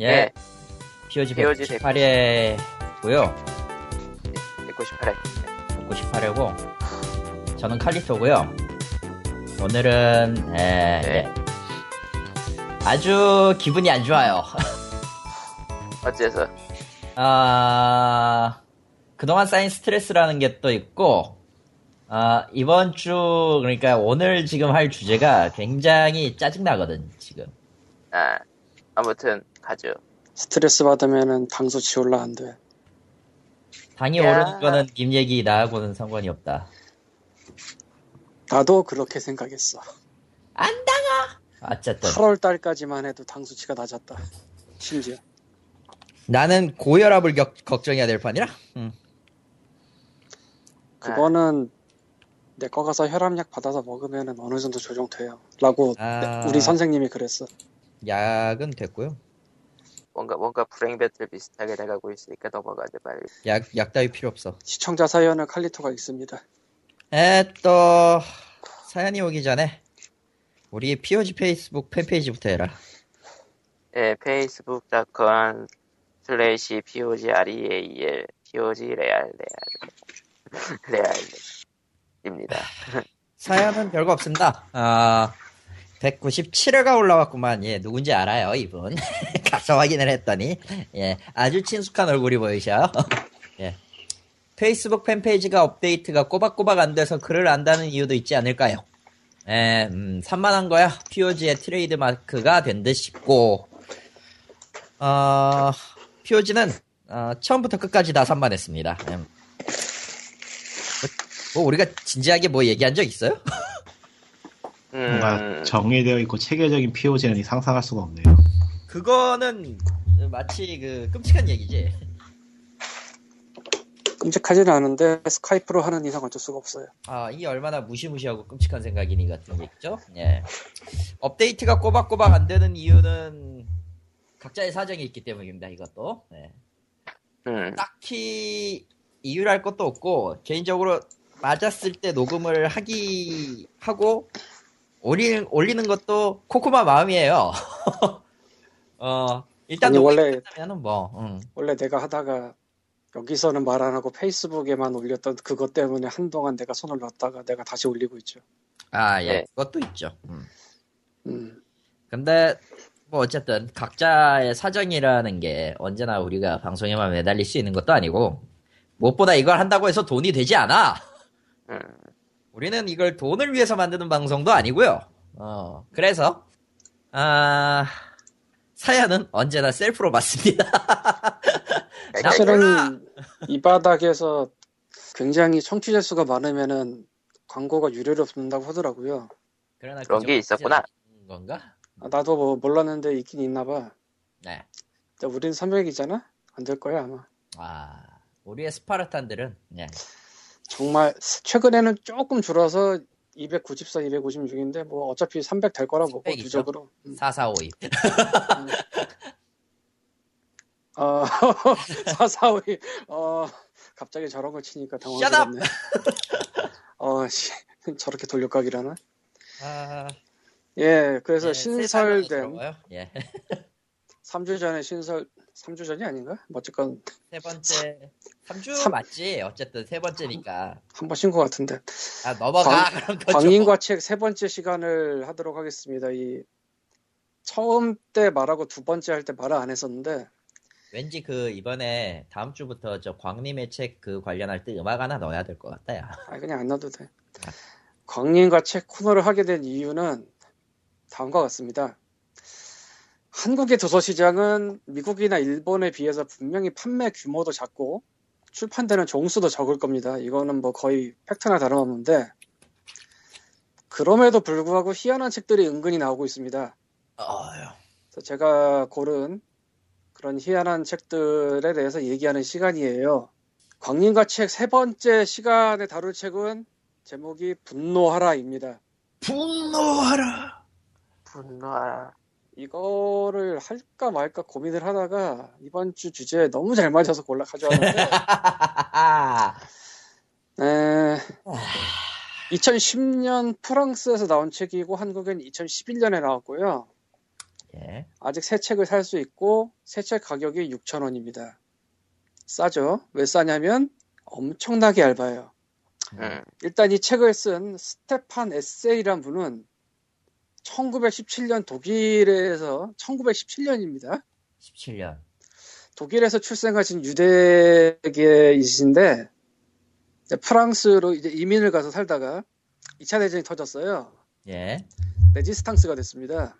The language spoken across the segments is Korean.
예. 예. POG POG 198회고요. 198회. 198회고 저는 칼리토고요. 오늘은 에, 네. 예. 아주 기분이 안 좋아요. 어째서? 아, 그동안 쌓인 스트레스라는 게 또 있고, 아, 이번 주, 그러니까 오늘 지금 할 주제가 굉장히 짜증 나거든, 지금. 아, 아무튼, 가죠. 스트레스 받으면은 당수치 올라 안 돼. 당이 야. 오르는 거는 님 얘기 나하고는 상관이 없다. 나도 그렇게 생각했어. 안 당아! 어쨌든. 8월 달까지만 해도 당수치가 낮았다. 심지어. 나는 고혈압을 격- 걱정해야 될 판이라? 응. 그거는 내 거 가서 혈압약 받아서 먹으면은 어느 정도 조정돼요. 라고 아. 우리 선생님이 그랬어. 약은 됐고요. 뭔가, 뭔가 불행 배틀 비슷하게 돼가고 있으니까 넘어가자, 빨리. 약, 약 따위 필요 없어. 시청자 사연은 칼리토가 있습니다. 에, 또, 사연이 오기 전에, 우리 POG Facebook 팬페이지부터 해라. 예, facebook.com slash POGREAL, POG 레알, 레알. 레알입니다. 사연은 별거 없습니다. 아, 197회가 올라왔구만. 예, 누군지 알아요, 이분. 가서 확인을 했더니, 예, 아주 친숙한 얼굴이 보이셔. 예. 페이스북 팬페이지가 업데이트가 꼬박꼬박 안 돼서 글을 안 다는 이유도 있지 않을까요? 예, 음, 산만한 거야. POG의 트레이드 마크가 된 듯 싶고, 어, POG는, 어, 처음부터 끝까지 다 산만했습니다. 음. 뭐, 우리가 진지하게 뭐 얘기한 적 있어요? 뭔가 음, 정리되어 있고 체계적인 POG는 상상할 수가 없네요. 그거는 마치 그 끔찍한 얘기지. 끔찍하지는 않은데 스카이프로 하는 이상 어쩔 수가 없어요. 아, 이게 얼마나 무시무시하고 끔찍한 생각이니 같은 얘기죠. 예. 업데이트가 꼬박꼬박 안 되는 이유는 각자의 사정이 있기 때문입니다. 이것도. 예. 음, 딱히 이유랄 것도 없고 개인적으로 맞았을 때 녹음을 하기 하고 올리, 올리는 것도 코코마 마음이에요. 어 일단 아니, 원래- 끝나면은 뭐 음. 원래 내가 하다가 여기서는 말 안 하고 페이스북에만 올렸던 그것 때문에 한동안 내가 손을 놨다가 내가 다시 올리고 있죠. 아 예, 네. 그것도 있죠. 음. 음. 근데 뭐 어쨌든 각자의 사정이라는 게 언제나 우리가 방송에만 매달릴 수 있는 것도 아니고 무엇보다 이걸 한다고 해서 돈이 되지 않아. 음. 우리는 이걸 돈을 위해서 만드는 방송도 아니고요. 어, 그래서 아 사연은 언제나 셀프로 몰라. 사실은 이 바닥에서 굉장히 청취자 수가 많으면은 광고가 유료로 붙는다고 하더라고요. 그러나 그런 그게 있었구나. 건가? 아, 나도 뭐 몰랐는데 있긴 있나 봐. 네. 근데 우린 300이잖아? 안 될 거야 아마. 아 우리의 스파르탄들은 네. 정말 최근에는 조금 줄어서 294, 256인데 뭐 어차피 300 될 거라 보고 300 있죠? 누적으로. 음. 4452. 어, 442. 어, 갑자기 저런 걸 치니까 당황스럽네. 어, 씨. 저렇게 돌려가기라나? 아, 예, 그래서 네, 세상은 신설된. 예. 3주 전에 신설 3주 전이 아닌가? 뭐 어쨌건 세 번째 3주 삼- 맞지 어쨌든 세 번째니까 한 번 쉰 것 같은데 아 넘어가 거죠 광인과 책 세 번째 시간을 하도록 하겠습니다. 이 처음 때 말하고 두 번째 할 때 말을 안 했었는데 왠지 그 이번에 다음 주부터 저 광님의 책 그 관련할 때 음악 하나 넣어야 될 것 같다 야 아 그냥 안 넣어도 돼. 광인과 책 코너를 하게 된 이유는 다음과 같습니다. 한국의 도서 시장은 미국이나 일본에 비해서 분명히 판매 규모도 작고 출판되는 종수도 적을 겁니다. 이거는 뭐 거의 팩트나 다름없는데 그럼에도 불구하고 희한한 책들이 은근히 나오고 있습니다. 그래서 제가 고른 그런 희한한 책들에 대해서 얘기하는 시간이에요. 광림과 책 세 번째 시간에 다룰 책은 제목이 분노하라입니다. 분노하라 분노하라. 이거를 할까 말까 고민을 하다가 이번 주 주제에 너무 잘 맞아서 골라 가져왔는데 에, 2010년 프랑스에서 나온 책이고 한국엔 2011년에 나왔고요. 예. 아직 새 책을 살 수 있고 새 책 가격이 6,000원입니다. 싸죠? 왜 싸냐면 엄청나게 얇아요. 음. 일단 이 책을 쓴 스테판 에셀이란 분은 1917년 독일에서 1917년입니다. 17년. 독일에서 출생하신 유대계이신데 이제 프랑스로 이제 이민을 가서 살다가 2차 대전이 터졌어요. 예. 레지스탕스가 됐습니다.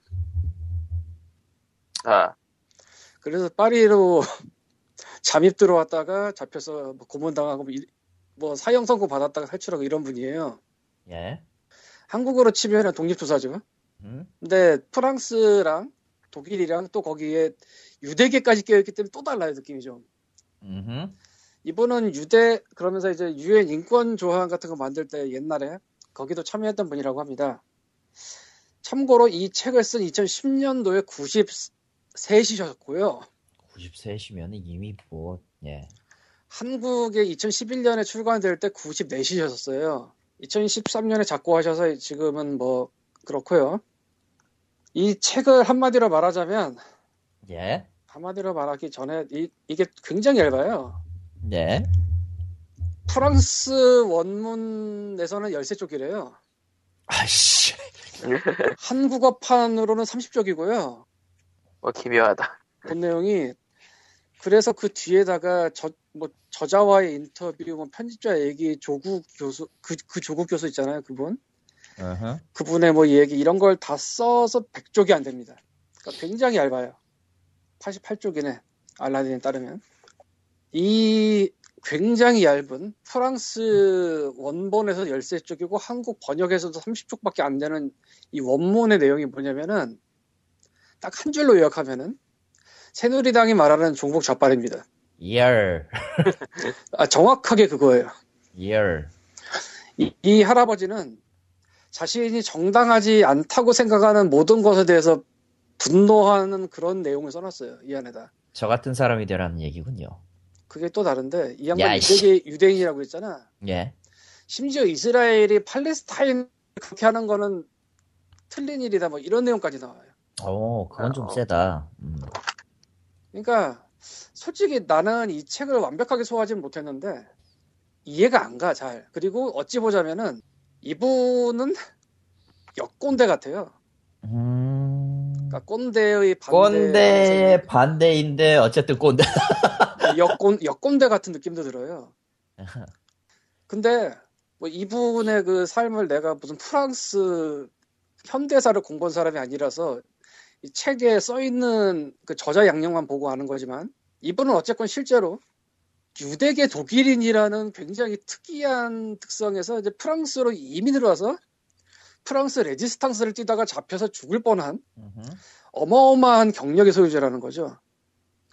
아, 그래서 파리로 잠입 들어왔다가 잡혀서 뭐 고문당하고 뭐, 이- 뭐 사형 선고 받았다가 탈출하고 이런 분이에요. 예. 한국으로 치면 독립투사죠. 음? 근데 프랑스랑 독일이랑 또 거기에 유대계까지 껴있기 때문에 또 달라요 느낌이 좀. 음흠. 이분은 유대 그러면서 이제 유엔 인권 조항 같은 거 만들 때 옛날에 거기도 참여했던 분이라고 합니다. 참고로 이 책을 쓴 2010년도에 93이셨고요. 93시면 이미 뭐, 예. 한국에 2011년에 출간될 때 94시셨어요. 2013년에 작고하셔서 지금은 뭐 그렇고요. 이 책을 한마디로 말하자면 예. 한마디로 말하기 전에 이, 이게 굉장히 얇아요. 예. 프랑스 원문에서는 13쪽이래요. 아이씨. 한국어판으로는 30쪽이고요. 뭐 기묘하다. 본 내용이 그래서 그 뒤에다가 저, 뭐 저자와의 인터뷰, 뭐 편집자 얘기, 조국 교수 그, 그 조국 교수 있잖아요, 그분. 어허. 그분의 뭐 얘기 이런 걸 다 써서 100쪽이 안 됩니다. 그러니까 굉장히 얇아요. 88쪽이네. 알라딘에 따르면. 이 굉장히 얇은 프랑스 원본에서 13쪽이고 한국 번역에서도 30쪽밖에 안 되는 이 원문의 내용이 뭐냐면은 딱 한 줄로 요약하면은 새누리당이 말하는 종북 좌빨입니다. 열. 아, 정확하게 그거예요. 열. 이, 이 할아버지는 자신이 정당하지 않다고 생각하는 모든 것에 대해서 분노하는 그런 내용을 써놨어요. 이 안에다. 저 같은 사람이 되라는 얘기군요. 그게 또 다른데 이 야, 양반. 유대계 유대인이라고 했잖아. 예. 심지어 이스라엘이 팔레스타인 그렇게 하는 거는 틀린 일이다 뭐 이런 내용까지 나와요. 오, 그건 좀 어. 세다. 음. 그러니까 솔직히 나는 이 책을 완벽하게 소화하지는 못했는데 이해가 안 가 잘. 그리고 어찌 보자면은 이분은 역꼰대 같아요. 음. 그러니까 꼰대의 반대. 꼰대의 반대인데 어쨌든 꼰대. 역꼰 역꼰대 같은 느낌도 들어요. 근데 뭐 이분의 그 삶을 내가 무슨 프랑스 현대사를 공부한 사람이 아니라서 이 책에 써 있는 그 저자 양력만 보고 아는 거지만 이분은 어쨌건 실제로 유대계 독일인이라는 굉장히 특이한 특성에서 이제 프랑스로 이민을 와서 프랑스 레지스탕스를 뛰다가 잡혀서 죽을 뻔한. 어마어마한 경력의 소유자라는 거죠.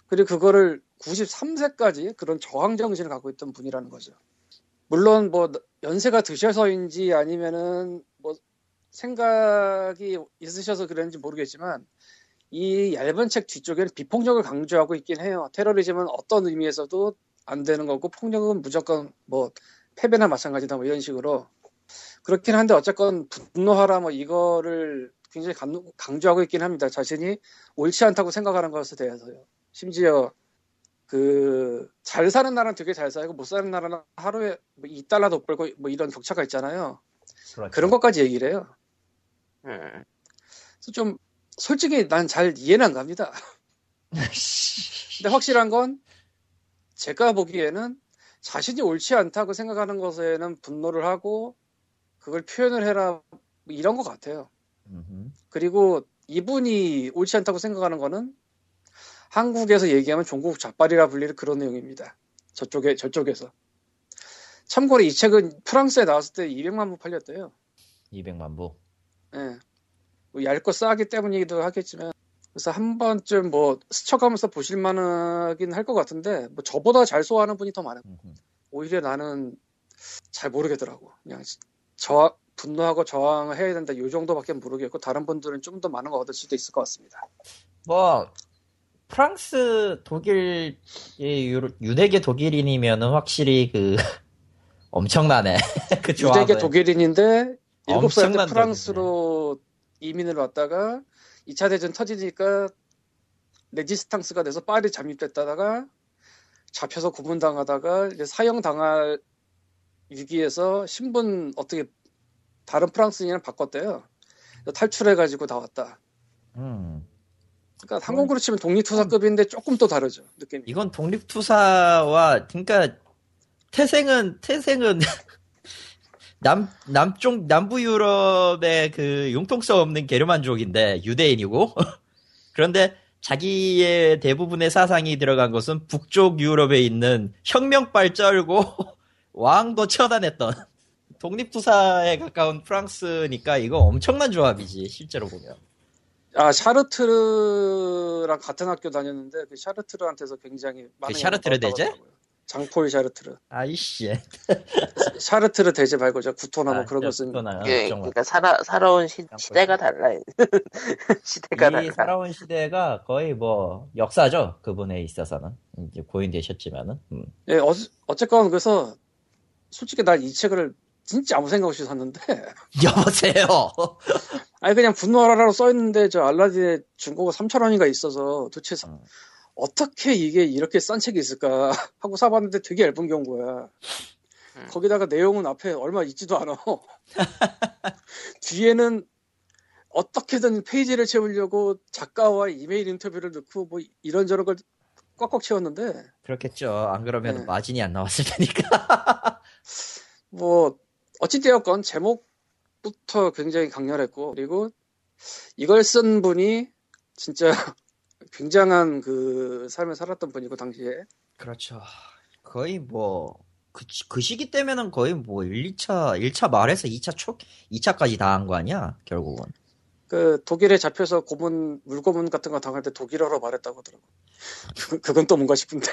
그리고 그거를 93세까지 그런 저항 정신을 갖고 있던 분이라는 거죠. 물론 뭐 연세가 드셔서인지 아니면은 뭐 생각이 있으셔서 그랬는지 모르겠지만 이 얇은 책 뒤쪽에는 비폭력을 강조하고 있긴 해요. 테러리즘은 어떤 의미에서도 안 되는 거고 폭력은 무조건 뭐 패배나 마찬가지다 뭐 이런 식으로 그렇긴 한데 어쨌건 분노하라 뭐 이거를 굉장히 강- 강조하고 있긴 합니다. 자신이 옳지 않다고 생각하는 것에 대해서요. 심지어 그 잘 사는 나라는 되게 잘 살고 못 사는 나라는 하루에 뭐 2달러도 벌고 뭐 이런 격차가 있잖아요. 그렇죠. 그런 것까지 얘기를 해요. 음. 그래서 좀 솔직히 난 잘 이해는 안 갑니다. 근데 확실한 건 제가 보기에는 자신이 옳지 않다고 생각하는 것에는 분노를 하고 그걸 표현을 해라 뭐 이런 것 같아요. 음흠. 그리고 이분이 옳지 않다고 생각하는 거는 한국에서 얘기하면 종국 좌빨이라 불리는 그런 내용입니다. 저쪽에 저쪽에서. 참고로 이 책은 프랑스에 나왔을 때 200만 부 팔렸대요. 200만 부. 예. 뭐 얇고 싸기 때문이기도 하겠지만 그래서 한 번쯤 뭐 스쳐가면서 보실 만하긴 할 것 같은데 뭐 저보다 잘 소화하는 분이 더 많아요. 오히려 나는 잘 모르겠더라고. 그냥 저 분노하고 저항을 해야 된다 이 정도밖에 모르겠고 다른 분들은 좀 더 많은 거 얻을 수도 있을 것 같습니다. 뭐 프랑스 독일 이 유- 유대계 독일인이면은 확실히 그 엄청나네. 그 유대계. 독일인인데 7살 때 프랑스로 이민을 왔다가 2차 대전 터지니까 레지스탕스가 돼서 파리 잠입됐다가 잡혀서 고문당하다가 이제 사형당할 위기에서 신분 어떻게 다른 프랑스인이랑 바꿨대요. 탈출해가지고 나왔다. 음. 그러니까 한국으로 치면 독립투사급인데 조금 또 다르죠 느낌이. 이건 독립투사와 그러니까 태생은 태생은 남 남쪽 남부 유럽의 그 융통성 없는 게르만족인데 유대인이고. 그런데 자기의 대부분의 사상이 들어간 것은 북쪽 유럽에 있는 혁명발 쩔고 왕도 처단했던 독립투사에 가까운 프랑스니까 이거 엄청난 조합이지 실제로 보면. 아 샤르트르랑 같은 학교 다녔는데 그 샤르트르한테서 굉장히 많은 샤르트르 영향을 대제? 받았다고 장폴 샤르트르. 아이씨 샤르트르 대제 말고 저 구토나 뭐 아, 그런 저 것은 구토나. 예. 그러니까 살아 살아온 시, 시대가 달라요. 시대가 이 달라. 살아온 시대가 거의 뭐 역사죠 그분에 있어서는 이제 고인 되셨지만은 음. 예, 어, 어쨌건 그래서 솔직히 난 이 책을 진짜 아무 생각 없이 샀는데 여보세요 아니 그냥 분노하라라고 써있는데 저 알라딘의 중고가 3,000원인가 있어서 도대체 사- 어. 어떻게 이게 이렇게 싼 책이 있을까 하고 사봤는데 되게 얇은 경운 거야 음. 거기다가 내용은 앞에 얼마 있지도 않아 뒤에는 어떻게든 페이지를 채우려고 작가와 이메일 인터뷰를 넣고 뭐 이런저런 걸 꽉꽉 채웠는데 그렇겠죠 안 그러면 네. 마진이 안 나왔을 테니까 뭐 어찌되었건 제목부터 굉장히 강렬했고 그리고 이걸 쓴 분이 진짜 굉장한 그 삶을 살았던 분이고 당시에 그렇죠 거의 뭐 그, 그 시기 때면은 거의 뭐 1, 2차 1차 말에서 2차 초 2차까지 다 한 거 아니야 결국은 그 독일에 잡혀서 고문 물고문 같은 거 당할 때 독일어로 말했다고 하더라고. 그- 그건 또 뭔가 싶은데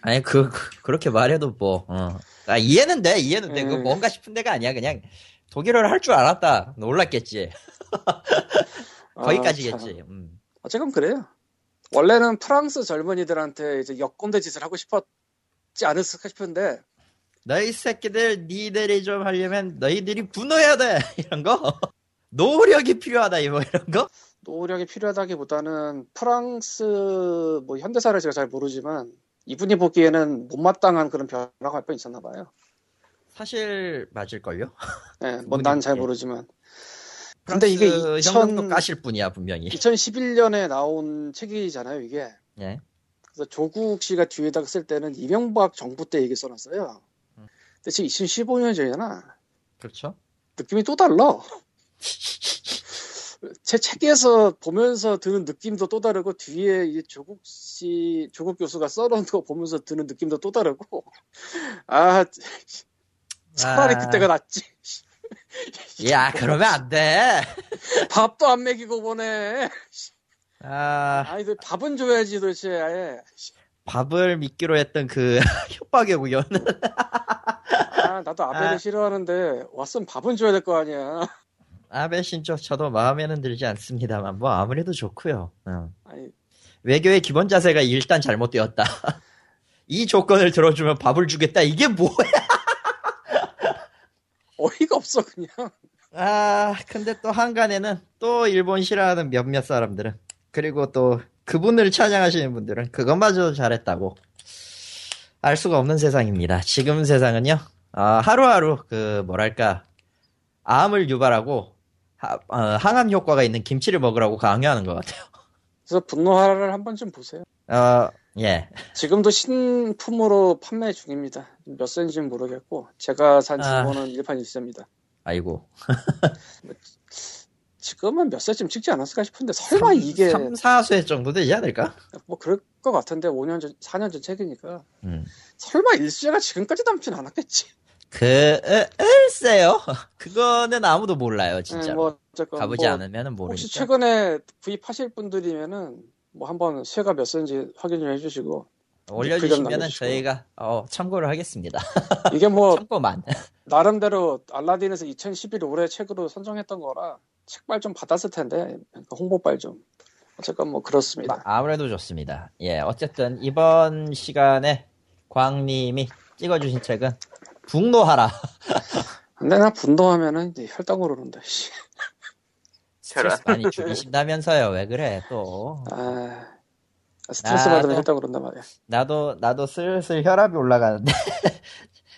아니 그, 그 렇게 말해도 뭐 어. 아, 이해는 돼 이해는 돼 그거 음. 뭔가 싶은 데가 아니야 그냥 독일어를 할 줄 알았다 놀랐겠지 거기까지겠지 아, 참. 음. 어쨌건 그래요. 원래는 프랑스 젊은이들한테 이제 역꼰대 짓을 하고 싶었지 않을까 싶은데 너희 새끼들 니들이 좀 하려면 너희들이 분노해야 돼 이런 거 노력이 필요하다 이거 이런 거 노력이 필요하다기보다는 프랑스 뭐 현대사를 제가 잘 모르지만 이분이 보기에는 못마땅한 그런 변화가 몇 번 있었나 봐요. 사실 맞을걸요 예, 뭐난잘 예. 모르지만. 근데 이게 프랑스 2000, 형도 까실 뿐이야 분명히 2011년에 나온 책이잖아요, 이게. 예. 그래서 조국 씨가 뒤에다가 쓸 때는 이명박 정부 때 얘기 써놨어요. 음. 근데 지금 2015년 전이잖아. 그렇죠 느낌이 또 달라. 제 책에서 보면서 드는 느낌도 또 다르고 뒤에 이 조국 씨, 조국 교수가 써놓은 거 보면서 드는 느낌도 또 다르고 아 차라리 아. 그때가 낫지. 야 그러면 안 돼 밥도 안 먹이고 보내. 아 아이들 밥은 줘야지 도대체 아예. 밥을 믿기로 했던 그 협박의 구현 아 나도 아베를 아. 싫어하는데 왔으면 밥은 줘야 될 거 아니야. 아베 신조 저도 마음에는 들지 않습니다만 뭐 아무래도 좋고요 어. 아니 외교의 기본 자세가 일단 잘못되었다 이 조건을 들어주면 밥을 주겠다 이게 뭐야 어이가 없어 그냥. 아, 근데 또 한간에는 또 일본 싫어하는 몇몇 사람들은 그리고 또 그분을 찬양하시는 분들은 그것마저도 잘했다고 알 수가 없는 세상입니다. 지금 세상은요, 아, 하루하루 그 뭐랄까 암을 유발하고 하- 어, 항암 효과가 있는 김치를 먹으라고 강요하는 것 같아요. 그래서 분노하라를 한 번쯤 보세요. 어, 예. 지금도 신품으로 판매 중입니다. 몇 센지는 모르겠고 제가 산 아. 중고는 일판 일세입니다. 아이고. 지금은 몇 세쯤 찍지 않았을까 싶은데 설마 이게 3, 4세 정도 되지 않을까? 뭐 그럴 것 같은데 5년 전, 4년 전 책이니까 음. 설마 일세가 지금까지 남진 않았겠지. 그, 에, 글쎄요. 그거는 아무도 몰라요, 진짜. 네, 로뭐 가보지 뭐 않으면 모르니까. 혹시 최근에 구입하실 분들이면은 뭐 한번 쇠가 몇 세인지 확인 좀 해주시고 올려주시면은 남겨주시고. 저희가 어, 참고를 하겠습니다. 이게 뭐 참고만. 나름대로 알라딘에서 2011 올해 책으로 선정했던 거라 책발 좀 받았을 텐데 그러니까 홍보발 좀 어쨌건 뭐 그렇습니다. 아무래도 좋습니다. 예, 어쨌든 이번 시간에 광님이 찍어주신 책은 분노하라. 근데 나 분노하면은 혈당 오르는데. 씨. 스트레스 많이 줄이신다면서요. 왜 그래 또. 아, 스트레스 나도- 받으면 했다고 그런단 말이야. 나도 나도 슬슬 혈압이 올라가는데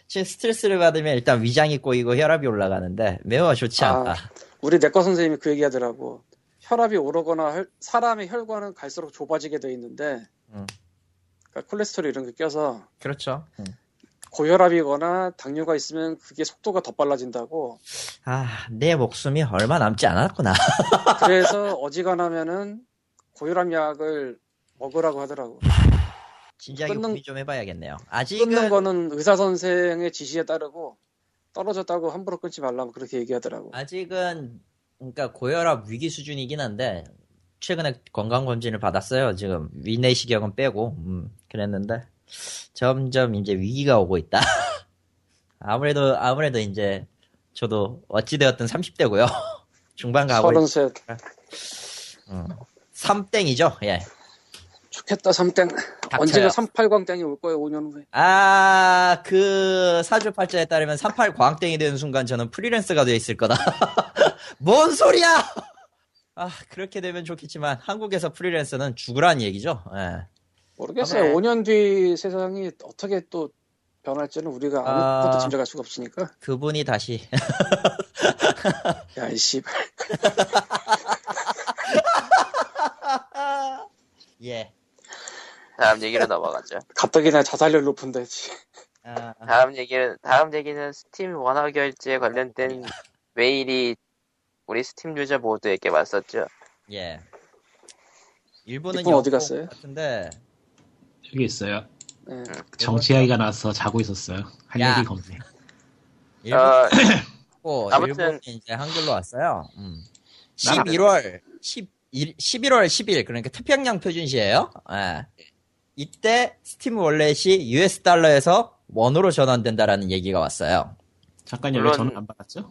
지금 스트레스를 받으면 일단 위장이 꼬이고 혈압이 올라가는데 매우 좋지 아. 않다. 우리 내과 선생님이 그 얘기 하더라고. 혈압이 오르거나 혈- 사람의 혈관은 갈수록 좁아지게 돼 있는데, 음. 그러니까 콜레스테롤 이런 게 껴서 그렇죠. 고혈압이거나 당뇨가 있으면 그게 속도가 더 빨라진다고. 아, 내 목숨이 얼마 남지 않았구나. 그래서 어지간하면은 고혈압 약을 먹으라고 하더라고. 진작에 끊는- 고민 좀 해봐야겠네요. 끊는 아직은 거는 의사 선생의 지시에 따르고 떨어졌다고 함부로 끊지 말라고 그렇게 얘기하더라고. 아직은 그러니까 고혈압 위기 수준이긴 한데 최근에 건강 검진을 받았어요. 지금 위내시경은 빼고 음, 그랬는데 점점 이제 위기가 오고 있다. 아무래도 아무래도 이제 저도 어찌 되었든 30대고요. 중반 가고 있... 서른셋 음. 3땡이죠. 예. 좋겠다 삼땡. 닥쳐요. 언제가 38광땡이 올 거예요 5년 후에. 아, 그 사주팔자에 따르면 38 광땡이 되는 순간 저는 프리랜서가 되어 있을 거다. 뭔 소리야! 아, 그렇게 되면 좋겠지만 한국에서 프리랜서는 죽으라는 얘기죠. 예. 모르겠어요. 네. 5년 뒤 세상이 어떻게 또 변할지는 우리가 아무것도 아. 짐작할 수가 없으니까. 그분이 다시 야, 이 씨발. 예. 다음 얘기로 넘어가죠. 가뜩이나 자살률 높은데. 씨. 아, 다음 얘기는 다음 얘기는 스팀 원화 결제에 관련된 메일이 우리 스팀 유저 모두에게 왔었죠. 예. 일본은 일본 어디 갔어요? 같은데 여기 있어요. 네. 정치 이야기가 나와서 자고 있었어요. 할 야. 얘기가 없네. 일본 어, 고 아무튼- 이제 한글로 왔어요. 음. 나라 11월 11, 11월 10일 그러니까 태평양 표준시예요. 예. 이때 Steam Wallet이 US 달러에서 원으로 전환된다라는 얘기가 왔어요. 잠깐요, 왜 물론- 저는 안 받았죠?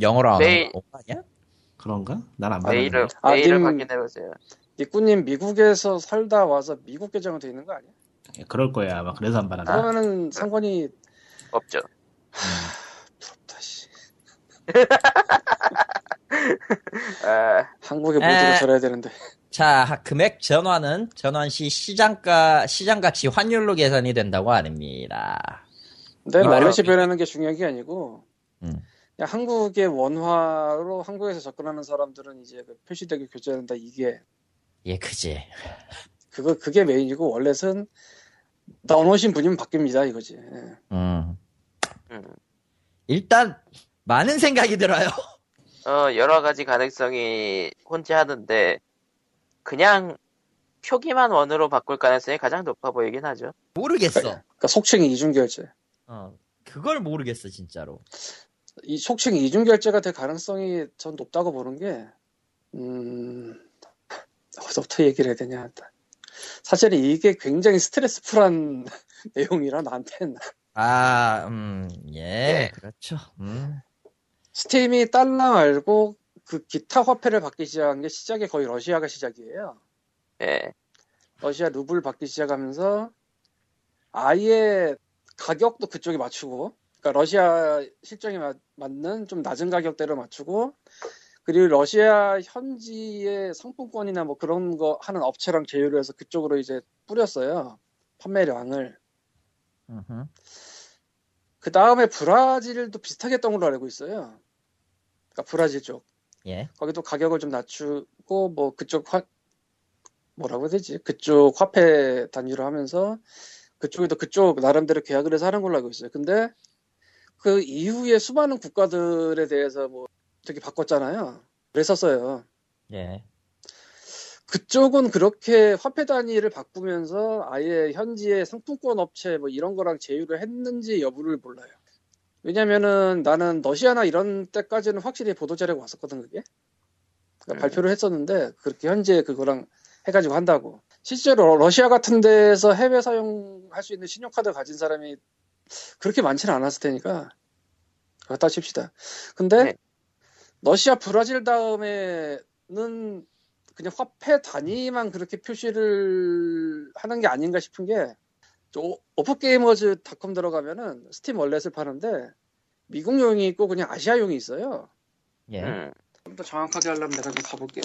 영어로 안 메일- 아니야? 그런가? 난 안 메일을 받았는데. 아, 메일을 님- 확인해 보세요. 니꾸님 미국에서 살다 와서 미국 계정으로 돼 있는 거 아니야? 예, 그럴 거야 아마. 그래서 안 받았나? 그러면은 상관이 없죠. 부럽다 씨. 아, 한국에 에. 모두가 저래야 되는데. 자, 금액 전환은 전환 시 시장가 시장 가치 환율로 계산이 된다고 합니다. 근데 월렛이 변하는 게 중요한 게 아니고 음. 한국의 원화로 한국에서 접근하는 사람들은 이제 그 표시되게 결제한다 이게 예, 그지. 그거 그게 메인이고 월렛은 나오신 분이면 바뀝니다 이거지. 예. 음. 음. 일단 많은 생각이 들어요. 어, 여러 가지 가능성이 혼재하는데 그냥 표기만 원으로 바꿀 가능성이 가장 높아 보이긴 하죠. 모르겠어. 그러니까 속칭 이중 결제. 어, 그걸 모르겠어 진짜로. 이 속칭 이중 결제가 될 가능성이 전 높다고 보는 게, 음, 어디부터 얘기를 해야 되냐. 사실은 이게 굉장히 스트레스풀한 내용이라 나한텐. 아, 음, 예, 네. 그렇죠. 음. 스팀이 달러 말고 그 기타 화폐를 받기 시작한 게 시작이 거의 러시아가 시작이에요. 예. 러시아 루블 받기 시작하면서 아예 가격도 그쪽에 맞추고, 그러니까 러시아 실정에 맞- 맞는 좀 낮은 가격대로 맞추고, 그리고 러시아 현지의 상품권이나 뭐 그런 거 하는 업체랑 제휴를 해서 그쪽으로 이제 뿌렸어요. 판매량을. 그 다음에 브라질도 비슷하게 했던 걸로 알고 있어요. 그러니까 브라질 쪽. 예. 거기도 가격을 좀 낮추고 뭐 그쪽 화 뭐라고 해야 되지? 그쪽 화폐 단위로 하면서 그쪽에도 그쪽 나름대로 계약을 해서 하는 걸로 알고 있어요. 근데 그 이후에 수많은 국가들에 대해서 뭐 되게 바꿨잖아요. 그랬었어요. 예. 그쪽은 그렇게 화폐 단위를 바꾸면서 아예 현지의 상품권 업체 뭐 이런 거랑 제휴를 했는지 여부를 몰라요. 왜냐면은 나는 러시아나 이런 때까지는 확실히 보도 자료가 왔었거든 그게. 그러니까 음. 발표를 했었는데 그렇게 현재 그거랑 해가지고 한다고. 실제로 러시아 같은 데에서 해외 사용할 수 있는 신용카드 가진 사람이 그렇게 많지는 않았을 테니까 그렇다 칩시다. 근데 네. 러시아 브라질 다음에는 그냥 화폐 단위만 그렇게 표시를 하는 게 아닌가 싶은 게저 오프게이머즈 닷컴 들어가면은 스팀 월렛을 파는데 미국용이 있고 그냥 아시아용이 있어요. 예. 음. 좀더 정확하게 하려면 내가 좀 가볼게.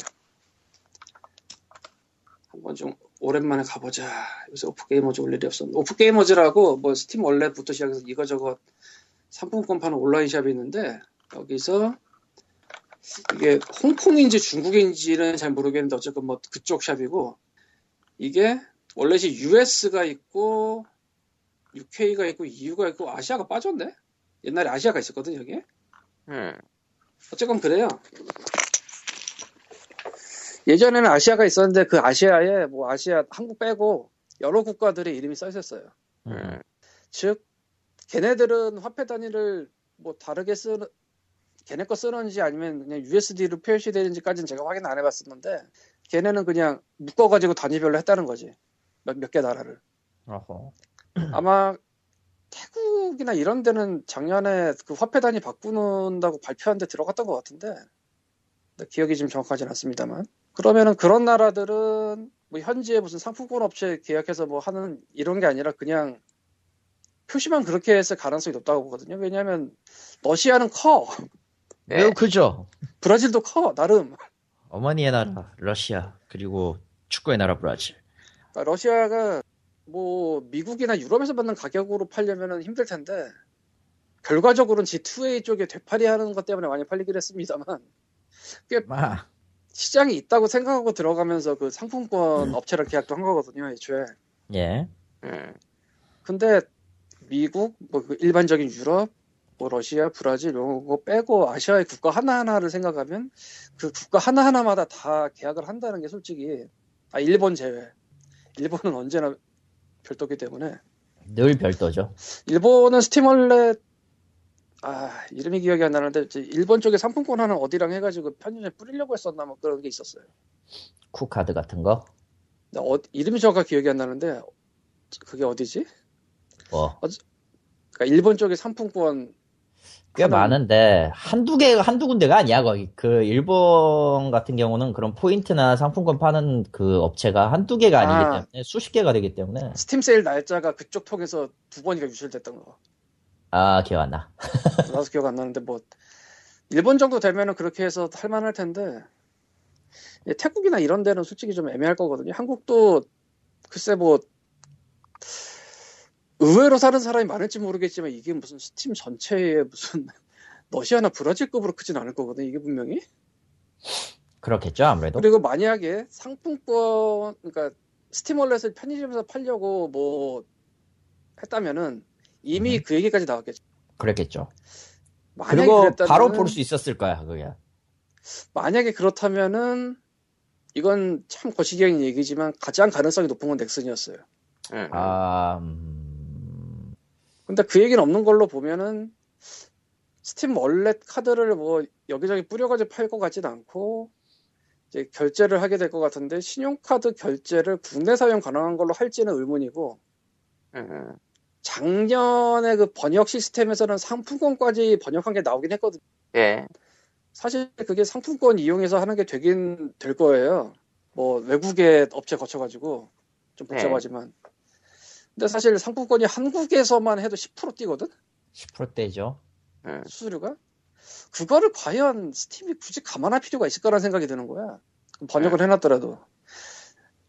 한번 좀 오랜만에 가보자. 요새 오프게이머즈 올 일이 없었는데 오프게이머즈라고 뭐 스팀 원래부터 시작해서 이거저거 상품권 파는 온라인 샵이 있는데 여기서 이게 홍콩인지 중국인지는 잘 모르겠는데 어쨌건 뭐 그쪽 샵이고 이게 원래시 US가 있고 UK가 있고 EU가 있고 아시아가 빠졌네? 옛날에 아시아가 있었거든 여기에 음. 어쨌건 그래요. 예전에는 아시아가 있었는데 그 아시아에 뭐 아시아 한국 빼고 여러 국가들의 이름이 써 있었어요. 음. 즉 걔네들은 화폐 단위를 뭐 다르게 쓰는 걔네 거 쓰는지 아니면 그냥 USD로 표시되는지까지는 제가 확인 안 해봤었는데 걔네는 그냥 묶어가지고 단위별로 했다는 거지. 몇몇개 나라를. 어허. 아마 태국이나 이런 데는 작년에 그 화폐 단위 바꾸는다고 발표한 데 들어갔던 것 같은데 기억이 좀 정확하진 않습니다만. 그러면은 그런 나라들은 뭐 현지에 무슨 상품권 업체 계약해서 뭐 하는 이런 게 아니라 그냥 표시만 그렇게 했을 가능성이 높다고 보거든요. 왜냐하면 러시아는 커 네. 매우 크죠. 브라질도 커 나름 어머니의 나라 러시아 그리고 축구의 나라 브라질. 그러니까 러시아가 뭐 미국이나 유럽에서 받는 가격으로 팔려면 힘들 텐데 결과적으로는 G2A 쪽에 되팔이하는 것 때문에 많이 팔리긴 했습니다만 아, 시장이 있다고 생각하고 들어가면서 그 상품권 업체랑 계약도 한 거거든요 애초에 예. 음. 근데 미국 뭐그 일반적인 유럽 뭐 러시아 브라질 이런 거 빼고 아시아의 국가 하나하나를 생각하면 그 국가 하나하나마다 다 계약을 한다는 게 솔직히 아 일본 제외 일본은 언제나 별도기 때문에 늘 별도죠. 일본은 스팀월렛 아 이름이 기억이 안 나는데 일본 쪽에 상품권 하나 어디랑 해가지고 편의점에 뿌리려고 했었나 뭐 그런 게 있었어요. 쿠카드 같은 거. 어- 이름이 정확하게 기억이 안 나는데 그게 어디지? 뭐. 그러니까 일본 쪽에 상품권 꽤 하나- 많은데 한두 개 한두 군데가 아니야 거기 그 일본 같은 경우는 그런 포인트나 상품권 파는 그 업체가 한두 개가 아니기 아. 때문에 수십 개가 되기 때문에 스팀 세일 날짜가 그쪽 통해서 두 번이가 유출됐던 거. 아 기억 안 나. 나도 기억 안 나는데 뭐 일본 정도 되면은 그렇게 해서 할만할 텐데 예, 태국이나 이런 데는 솔직히 좀 애매할 거거든요. 한국도 글쎄 뭐 의외로 사는 사람이 많을지 모르겠지만 이게 무슨 스팀 전체에 무슨 러시아나 브라질급으로 크진 않을 거거든 이게 분명히. 그렇겠죠 아무래도. 그리고 만약에 상품권 그러니까 스팀월렛을 편의점에서 팔려고 뭐 했다면은 이미 음. 그 얘기까지 나왔겠죠. 그랬겠죠. 만약에 그리고 그랬다면은 바로 볼 수 있었을 거야 그게. 만약에 그렇다면은 이건 참 거시기한 얘기지만 가장 가능성이 높은 건 넥슨이었어요. 음. 아 음... 근데 그 얘기는 없는 걸로 보면은 스팀 월렛 카드를 뭐 여기저기 뿌려가지고 팔 것 같진 않고 이제 결제를 하게 될 것 같은데 신용카드 결제를 국내 사용 가능한 걸로 할지는 의문이고 음. 작년에 그 번역 시스템에서는 상품권까지 번역한 게 나오긴 했거든요. 예. 사실 그게 상품권 이용해서 하는 게 되긴 될 거예요. 뭐 외국의 업체 거쳐가지고 좀 복잡하지만. 근데 사실 상품권이 한국에서만 해도 10% 뛰거든? 10%대죠. 음. 수수료가? 그거를 과연 스팀이 굳이 감안할 필요가 있을까라는 생각이 드는 거야. 번역을 해놨더라도.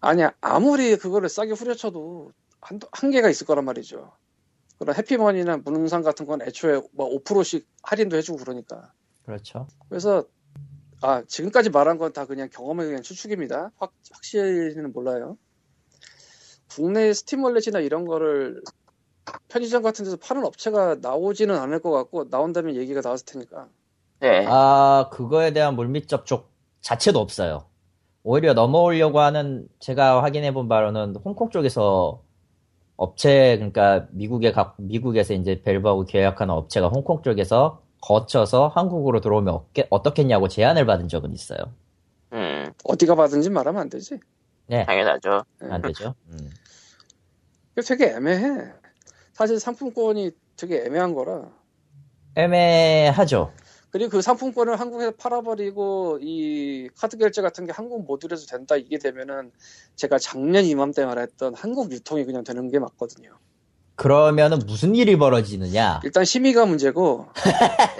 아니야, 아무리 그거를 싸게 후려쳐도 한, 한계가 있을 거란 말이죠. 그런 해피머니나 문흥상 같은 건 애초에 뭐 5%씩 할인도 해주고 그러니까. 그렇죠. 그래서 아 지금까지 말한 건 다 그냥 경험에 의한 추측입니다. 확, 확실히는 몰라요. 국내 스팀 월렛이나 이런 거를 편의점 같은 데서 파는 업체가 나오지는 않을 것 같고 나온다면 얘기가 나왔을 테니까. 예. 아 그거에 대한 물밑 접촉 자체도 없어요. 오히려 넘어오려고 하는 제가 확인해 본 바로는 홍콩 쪽에서 업체 그러니까 미국에 각 미국에서 이제 밸브하고 계약하는 업체가 홍콩 쪽에서 거쳐서 한국으로 들어오면 어떻게, 어떻겠냐고 제안을 받은 적은 있어요. 음. 어디가 받은지 말하면 안 되지. 네, 당연하죠. 안 되죠. 음. 되게 애매해. 사실 상품권이 되게 애매한 거라. 애매하죠. 그리고 그 상품권을 한국에서 팔아버리고 이 카드 결제 같은 게 한국 모듈에서 된다 이게 되면은 제가 작년 이맘때 말했던 한국 유통이 그냥 되는 게 맞거든요. 그러면은 무슨 일이 벌어지느냐? 일단 심의가 문제고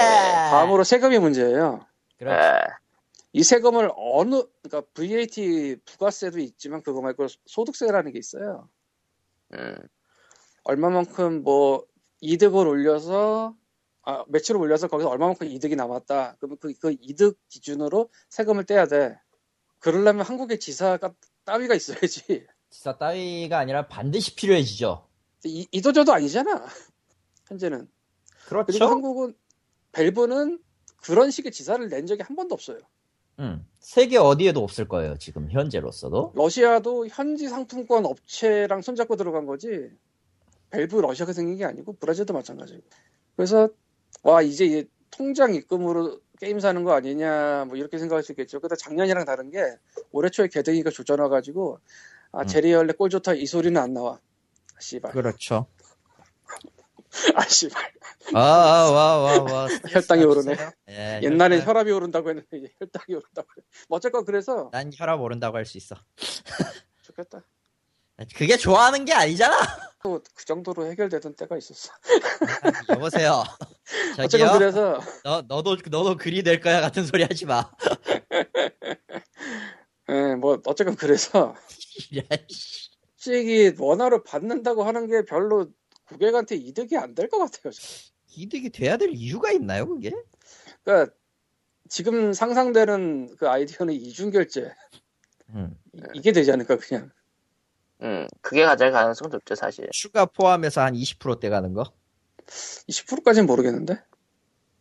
다음으로 세금이 문제예요. 그렇죠. 예. 이 세금을 어느 그러니까 VAT 부가세도 있지만 그거 말고 소득세라는 게 있어요. 음, 얼마만큼 뭐 이득을 올려서 아 매출을 올려서 거기서 얼마만큼 이득이 남았다. 그러면 그, 그 이득 기준으로 세금을 떼야 돼. 그러려면 한국의 지사가 따위가 있어야지. 지사 따위가 아니라 반드시 필요해지죠. 이, 이도저도 아니잖아. 현재는. 그리고 그렇죠. 한국은 밸브는 그런 식의 지사를 낸 적이 한 번도 없어요. 음, 세계 어디에도 없을 거예요. 지금 현재로서도. 러시아도 현지 상품권 업체랑 손잡고 들어간 거지. 밸브 러시아가 생긴 게 아니고 브라질도 마찬가지고. 그래서 와 이제 이 통장 입금으로 게임 사는 거 아니냐 뭐 이렇게 생각할 수 있겠죠. 근데 작년이랑 다른 게 올해 초에 개등이가 조져놔 가지고 아 음. 제리얼레 꼴 좋다 이 소리는 안 나와. 아, 씨발. 그렇죠. 아 씨발. 아, 아, 와, 와, 와. 혈당이 오르네. 예, 옛날엔 혈당. 혈압이 오른다고 했는데 이제 혈당이 오른다고. 해. 뭐 어쨌건 그래서 난 혈압 오른다고 할 수 있어. 좋겠다. 그게 좋아하는 게 아니잖아. 또 그 정도로 해결되던 때가 있었어. 여보세요. 어쨌건 저기요. 그래서 너, 너도, 너도 글이 될 거야 같은 소리 하지 마. 예, 뭐 어쨌건 그래서. 솔직히 원화를 받는다고 하는 게 별로 고객한테 이득이 안 될 것 같아요. 이득이 돼야 될 이유가 있나요, 그게? 그러니까 지금 상상되는 그 아이디어는 이중결제 음. 이- 이게 되지 않을까 그냥 음, 그게 가장 가능성 높죠, 사실. 추가 포함해서 한 20%대 가는 거? 20%까지는 모르겠는데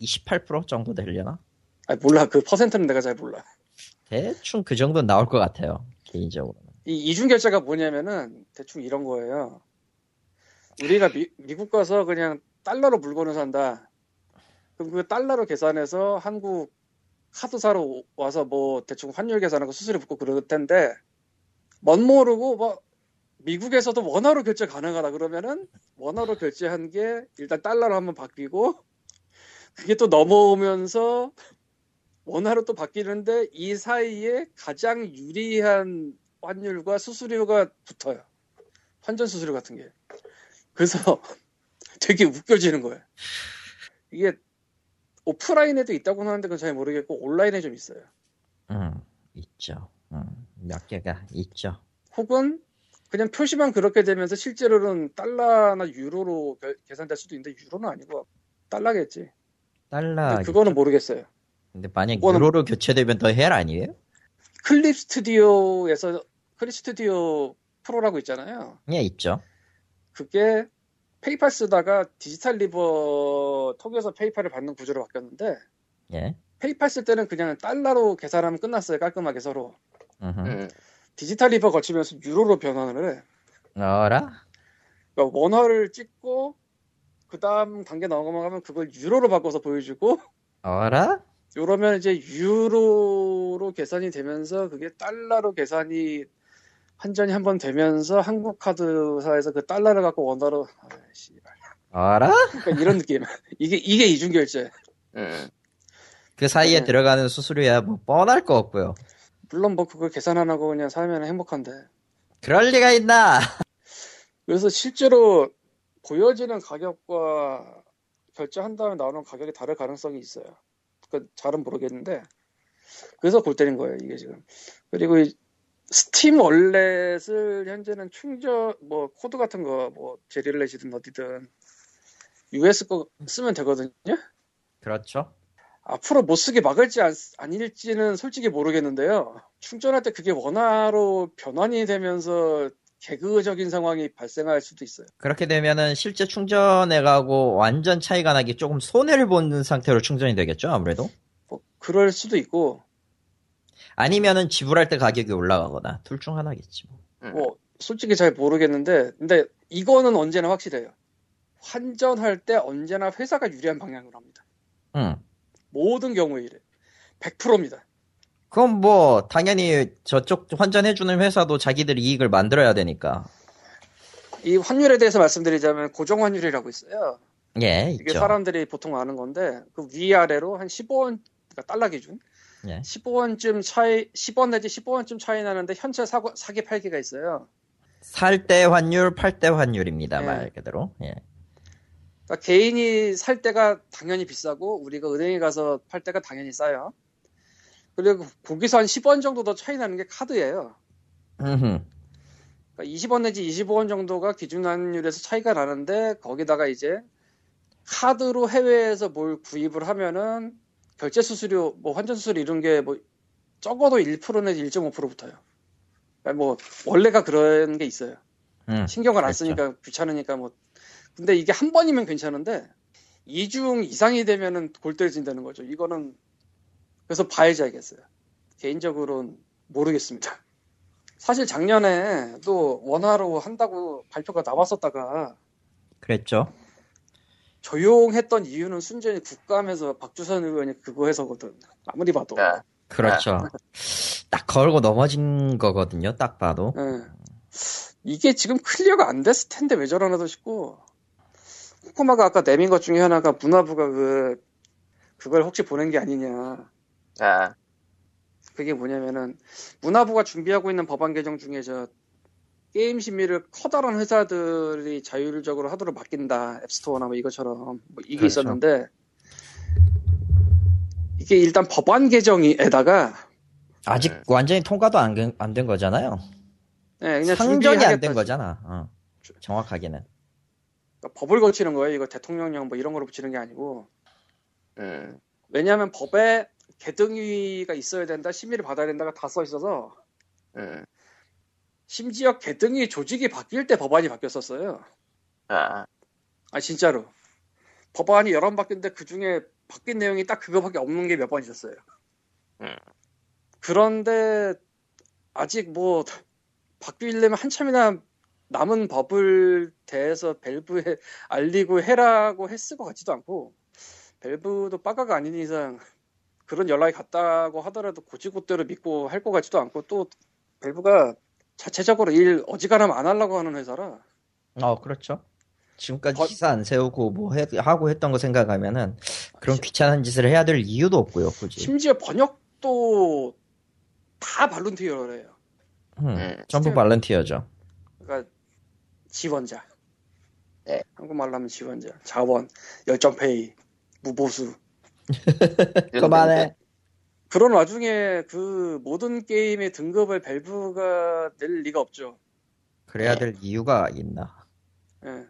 28% 정도 되려나? 아 몰라 그 퍼센트는 내가 잘 몰라 대충 그 정도 나올 것 같아요, 개인적으로는. 이 이중결제가 뭐냐면은 대충 이런 거예요 우리가 미, 미국 가서 그냥 달러로 물건을 산다 그럼 그 달러로 계산해서 한국 카드사로 오- 와서 뭐 대충 환율 계산하고 수수료 붙고 그럴 텐데 멋 모르고 뭐 미국에서도 원화로 결제 가능하다 그러면은 원화로 결제한 게 일단 달러로 한번 바뀌고 그게 또 넘어오면서 원화로 또 바뀌는데 이 사이에 가장 유리한 환율과 수수료가 붙어요. 환전 수수료 같은 게. 그래서 되게 웃겨지는 거예요. 이게 오프라인에도 있다고 하는데 그건 잘 모르겠고 온라인에 좀 있어요. 음, 있죠. 음, 몇 개가 있죠. 혹은 그냥 표시만 그렇게 되면서 실제로는 달러나 유로로 결- 계산될 수도 있는데 유로는 아니고 달러겠지. 달러. 그거는 모르겠어요. 근데 만약 유로로 교체되면 더 hell 아니에요? Clip Studio에서 Clip Studio Pro라고 있잖아요. 예, 있죠. 그게 PayPal 쓰다가 Digital River 통해서 PayPal을 받는 구조로 바뀌었는데 예. PayPal 쓸 때는 그냥 달러로 계산하면 끝났어요. 깔끔하게 서로. 음, Digital River 거치면서 유로로 변환을 해. 어라? 그러니까 원화를 찍고 그 다음 단계 넘어가면 그걸 유로로 바꿔서 보여주고 어라? 이러면 이제 유로로 계산이 되면서 그게 달러로 계산이 환전이 한 번 되면서 한국 카드사에서 그 달러를 갖고 원화로 아, 씨발. 어라? 그러니까 이런 느낌. 이게 이게 이중 결제. 음, 그 사이에 네. 들어가는 수수료야 뭐 뻔할 거 없고요. 물론 뭐 그걸 계산 안 하고 그냥 살면 행복한데. 그럴 리가 있나? 그래서 실제로 보여지는 가격과 결제한 다음에 나오는 가격이 다를 가능성이 있어요. 그 잘은 모르겠는데 그래서 골 때린 거예요 이게 지금. 그리고 이 Steam Wallet을 현재는 충전 뭐 코드 같은 거 뭐 제리얼렛이든 어디든 US 거 쓰면 되거든요. 그렇죠. 앞으로 못 쓰게 막을지 안, 아닐지는 솔직히 모르겠는데요. 충전할 때 그게 원화로 변환이 되면서 개그적인 상황이 발생할 수도 있어요. 그렇게 되면은 실제 충전해 가고 완전 차이가 나기 조금 손해를 보는 상태로 충전이 되겠죠, 아무래도. 뭐 그럴 수도 있고 아니면은 지불할 때 가격이 올라가거나 둘 중 하나겠지 뭐. 음. 뭐 솔직히 잘 모르겠는데 근데 이거는 언제나 확실해요. 환전할 때 언제나 회사가 유리한 방향으로 합니다. 응. 모든 경우에 이래. 100%입니다. 그건 뭐 당연히 저쪽 환전해주는 회사도 자기들 이익을 만들어야 되니까. 이 환율에 대해서 말씀드리자면 고정 환율이라고 있어요. 예, 이게 있죠. 사람들이 보통 아는 건데 그 위아래로 한 15원 그러니까 달러 기준 예. 15원쯤 차이 10원 내지 15원쯤 차이 나는데 현재 사고, 사기 팔기가 있어요. 살 때 환율, 팔 때 환율입니다, 예. 말 그대로. 예. 그러니까 개인이 살 때가 당연히 비싸고 우리가 은행에 가서 팔 때가 당연히 싸요. 그리고 거기서 한 10원 정도 더 차이 나는 게 카드예요. 그러니까 20원 내지 25원 정도가 기준 환율에서 차이가 나는데 거기다가 이제 카드로 해외에서 뭘 구입을 하면은 결제 수수료, 뭐 환전 수수료 이런 게 뭐 적어도 1% 내지 1.5% 붙어요. 그러니까 뭐 원래가 그런 게 있어요. 음, 신경을 안 그렇죠. 쓰니까 귀찮으니까 뭐 근데 이게 한 번이면 괜찮은데 이중 이상이 되면은 골 때려진다는 거죠. 이거는 그래서 봐야지 알겠어요. 개인적으로는 모르겠습니다. 사실 작년에 또 원화로 한다고 발표가 나왔었다가 그랬죠. 조용했던 이유는 순전히 국감에서 박주선 의원이 그거 해서거든. 아무리 봐도. 그러니까 그렇죠. 딱 걸고 넘어진 거거든요. 딱 봐도. 예. 이게 지금 clear가 안 됐을 텐데 왜 저러나도 싶고 코코마가 아까 내민 것 중에 하나가 문화부가 그 그걸 혹시 보낸 게 아니냐 아, 그게 뭐냐면은 문화부가 준비하고 있는 법안 개정 중에 저 게임 심의를 커다란 회사들이 자율적으로 하도록 맡긴다 App Store나 뭐 이것처럼 뭐 이게 그렇죠. 있었는데 이게 일단 법안 개정에다가 아직 네. 완전히 통과도 안 된 거잖아요. 예, 그냥 상정이 안. 된 거잖아. 어, 정확하게는. 그러니까 법을 거치는 거예요. 이거 대통령령 뭐 이런 거로 붙이는 게 아니고 음, 왜냐하면 법에 개등위가 있어야 된다, 심의를 받아야 된다가 다 써 있어서 음, 심지어 개등위 조직이 바뀔 때 법안이 바뀌었었어요. 아, 아 진짜로 법안이 여러 번 바뀌었는데 그 중에 바뀐 내용이 딱 그거밖에 없는 게 몇 번 있었어요. 음. 그런데 아직 뭐 바뀌려면 한참이나 남은 법을 대해서 벨브에 알리고 해라고 했을 것 같지도 않고 벨브도 빠가가 아닌 이상 그런 연락이 갔다고 하더라도 고지고대로 믿고 할 것 같지도 않고 또 벨브가 자체적으로 일 어지간하면 안 하려고 하는 회사라 어, 그렇죠. 지금까지 거- 기사 안 세우고 뭐 해- 하고 했던 거 생각하면은 그런 귀찮은 짓을 해야 될 이유도 없고요, 굳이. 심지어 번역도 다 발룬티어래요. 음, 음, 전부 발런티어죠. 그러니까 지원자. 네. 한국말로 하면 지원자. 자원, 열정페이, 무보수. 그만해. 그런 와중에 그 모든 게임의 등급을 밸브가 낼 리가 없죠. 그래야 네. 될 이유가 있나. 예.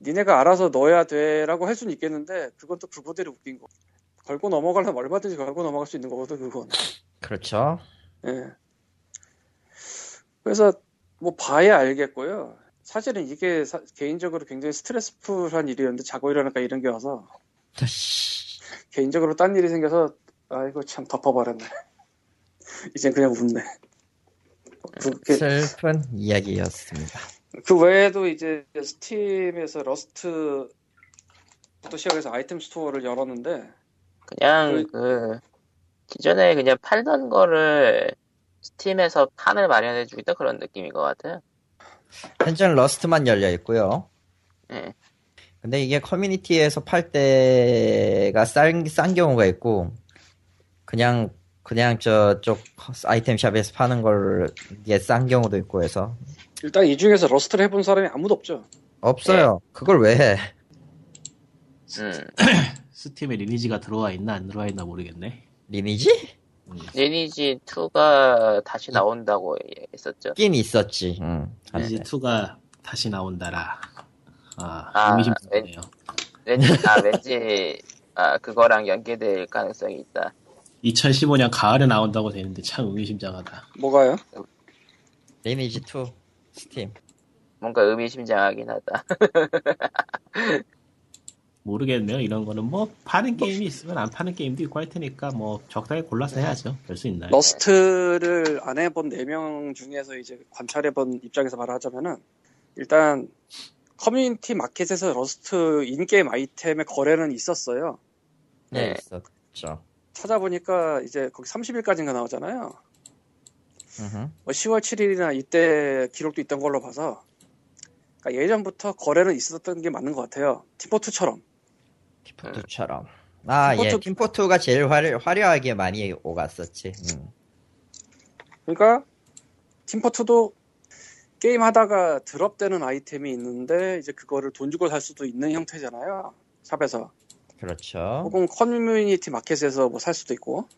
니네가 알아서 넣어야 돼라고 할 수는 있겠는데 그건 또 그거대로 웃긴 거. 걸고 넘어가려면 얼마든지 걸고 넘어갈 수 있는 거거든 그건. 그렇죠. 예. 그래서 뭐 봐야 알겠고요. 사실은 이게 사- 개인적으로 굉장히 스트레스풀한 일이었는데 자고 일어나니까 이런 게 와서 개인적으로 딴 일이 생겨서 아이고 참 덮어버렸네. 이젠 그냥 웃네. 그, 그, 슬픈 이야기였습니다. 그 외에도 이제 Steam에서 Rust부터 시작해서 아이템 store를 열었는데 그냥 그 기존에 그냥 팔던 거를 Steam에서 판을 마련해 주겠다 그런 느낌인 것 같아요. 현재는 Rust만 열려 있고요. 예. 근데 이게 커뮤니티에서 팔 때가 싼, 싼 경우가 있고, 그냥, 그냥 저쪽 아이템 shop에서 파는 걸 이게 싼 경우도 있고 해서. 일단 이 중에서 Rust를 해본 사람이 아무도 없죠. 없어요. 그걸 왜 해? 음. Steam에 Lineage가 들어와 있나 안 들어와 있나 모르겠네. Lineage? Lineage 2가 다시 나온다고 했었죠. 있긴 있었지. 응. 리니지 한때. 2가 다시 나온다라. 아, 아, 의미심장하네요. 왠지 아 왠지 아 그거랑 연계될 가능성이 있다. 2015년 가을에 나온다고 되는데 참 의미심장하다. 뭐가요? 리니지 2 스팀. 뭔가 의미심장하긴 하다. 모르겠네요. 이런 거는 뭐 파는 게임이 있으면 안 파는 게임도 있고 할 테니까 뭐 적당히 골라서 해야죠. 별수 있나요? Rust를 안 해본 4명 중에서 이제 관찰해본 입장에서 말하자면은 일단 커뮤니티 마켓에서 Rust in-game 아이템의 거래는 있었어요. 네, 네. 있었죠. 찾아보니까 이제 거기 30일까지인가 나오잖아요. 뭐 10월 7일이나 이때 기록도 있던 걸로 봐서 그러니까 예전부터 거래는 있었던 게 맞는 것 같아요. 팀포2처럼. 팀포2처럼. 아, 예. 팀포트- 팀포트가 제일 화려, 화려하게 많이 오갔었지. 음. 그러니까 팀포2도 게임 하다가 drop되는 아이템이 있는데 이제 그거를 돈 주고 살 수도 있는 형태잖아요. shop에서. 그렇죠. 혹은 커뮤니티 마켓에서 뭐 살 수도 있고.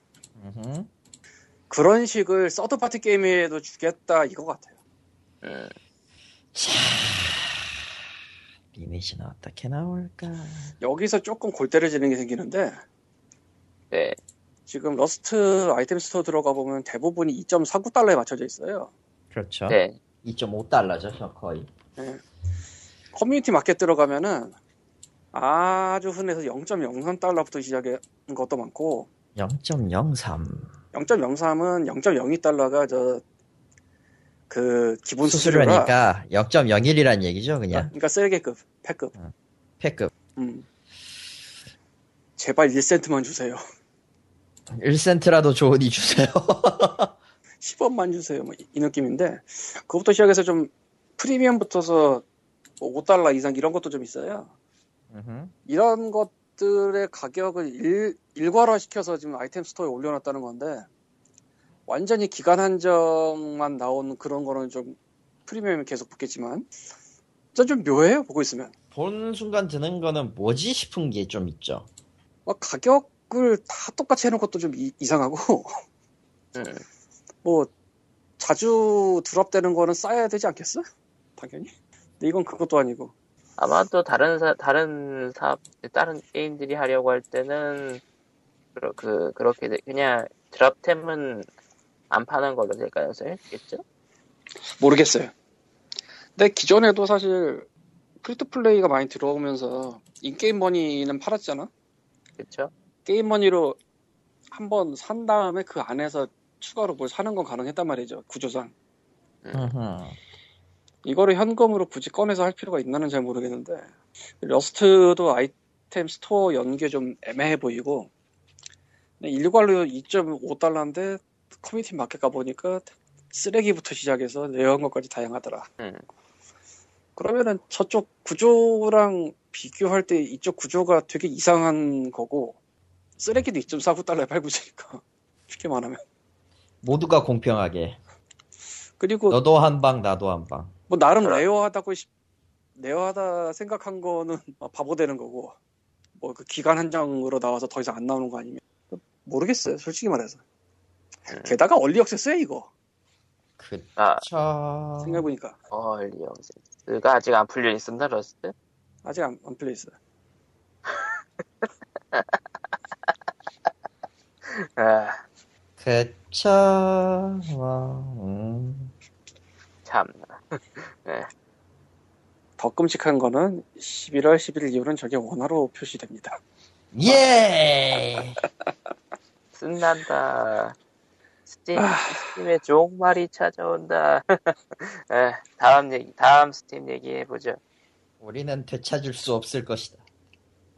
음흠. 그런 식을 third party 게임에도 주겠다 이거 같아요. 음, 리밋이는 어떻게 나올까? 여기서 조금 골 때려지는 게 생기는데 네. 지금 러스트 아이템 store 들어가 보면 대부분이 2.49달러에 맞춰져 있어요. 그렇죠. 네. 2.5달러죠, 거의. 커뮤니티 마켓 들어가면은 아주 흔해서 0.03달러부터 시작한 것도 많고 0.03. 0.03은 0.02달러가 저 그 기본 수수료니까 0.01이란 얘기죠, 그냥. 그러니까 쓰레기급, 폐급. 폐급. 음. 제발 1센트만 주세요. 1센트라도 좋으니 주세요. 10원만 주세요. 뭐 이 느낌인데 그것부터 시작해서 좀 프리미엄 붙어서 뭐 5달러 이상 이런 것도 좀 있어요. 음흠. 이런 것들의 가격을 일, 일괄화 시켜서 지금 아이템 스토어에 올려놨다는 건데 완전히 기간 한정만 나온 그런 거는 좀 프리미엄이 계속 붙겠지만 전좀 묘해요 보고 있으면 보는 순간 드는 거는 뭐지 싶은 게 좀 있죠. 막 가격을 다 똑같이 해놓은 것도 좀 이, 상하고 음, 뭐 자주 드랍되는 거는 쌓여야 되지 않겠어? 당연히 근데 이건 그것도 아니고 아마도 다른 사, 다른 사업, 다른 게임들이 하려고 할 때는, 그러, 그, 그렇게, 돼- 그냥 drop템은 안 파는 걸로 될 가능성이 있겠죠? 모르겠어요. 근데 기존에도 사실 free to play가 많이 들어오면서 in-game money는 팔았잖아. 그쵸? 게임 money로 한 번 산 다음에 그 안에서 추가로 뭘 사는 건 가능했단 말이죠. 구조상. 음흠. 이거를 현금으로 굳이 꺼내서 할 필요가 있나는 잘 모르겠는데 러스트도 아이템 store 연계 좀 애매해 보이고 근데 일괄로 2.5달러인데 커뮤니티 마켓 가보니까 쓰레기부터 시작해서 rare한 것까지 다양하더라. 음. 그러면은 저쪽 구조랑 비교할 때 이쪽 구조가 되게 이상한 거고 쓰레기도 2.49달러에 팔고 있으니까 쉽게 말하면 모두가 공평하게. 그리고 너도 한 방, 나도 한 방. 뭐 나름 그래. rare하다고 싶- rare하다 생각한 거는 바보 되는 거고 뭐 그 기간 한정으로 나와서 더 이상 안 나오는 거 아니면 모르겠어요 솔직히 말해서 음. 게다가 early access야 이거 그쵸. 아, 생각해보니까 early access가 아직 안 풀려 있었나, 러스트? 아직 안, 안 풀려 있어요 아, 그쵸. 뭐, 음. 참나. 더 끔찍한 거는 11월 11일 이후는 저게 원화로 표시됩니다 예! 신난다. 스팀, 아. 스팀에 종말이 찾아온다. 에, 다음 얘기, 다음 스팀 얘기해보죠. 우리는 되찾을 수 없을 것이다.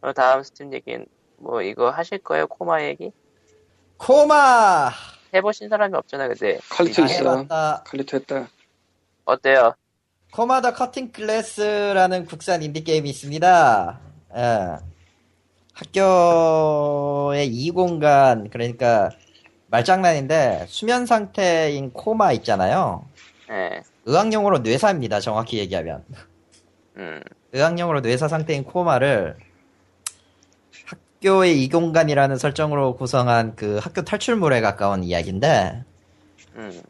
어, 다음 스팀 얘기는, 뭐, 이거 하실 거예요? 코마 얘기? 코마! 해보신 사람이 없잖아, 근데. 이게 있어. 칼리토 했다 어때요? 코마다 커팅 클래스라는 국산 인디 게임이 있습니다. 예. 학교의 이 공간 그러니까 말장난인데 수면 상태인 코마 있잖아요. 예, 의학용어로 뇌사입니다. 정확히 얘기하면 음, 의학용어로 뇌사 상태인 코마를 학교의 이 공간이라는 설정으로 구성한 그 학교 탈출물에 가까운 이야기인데 음,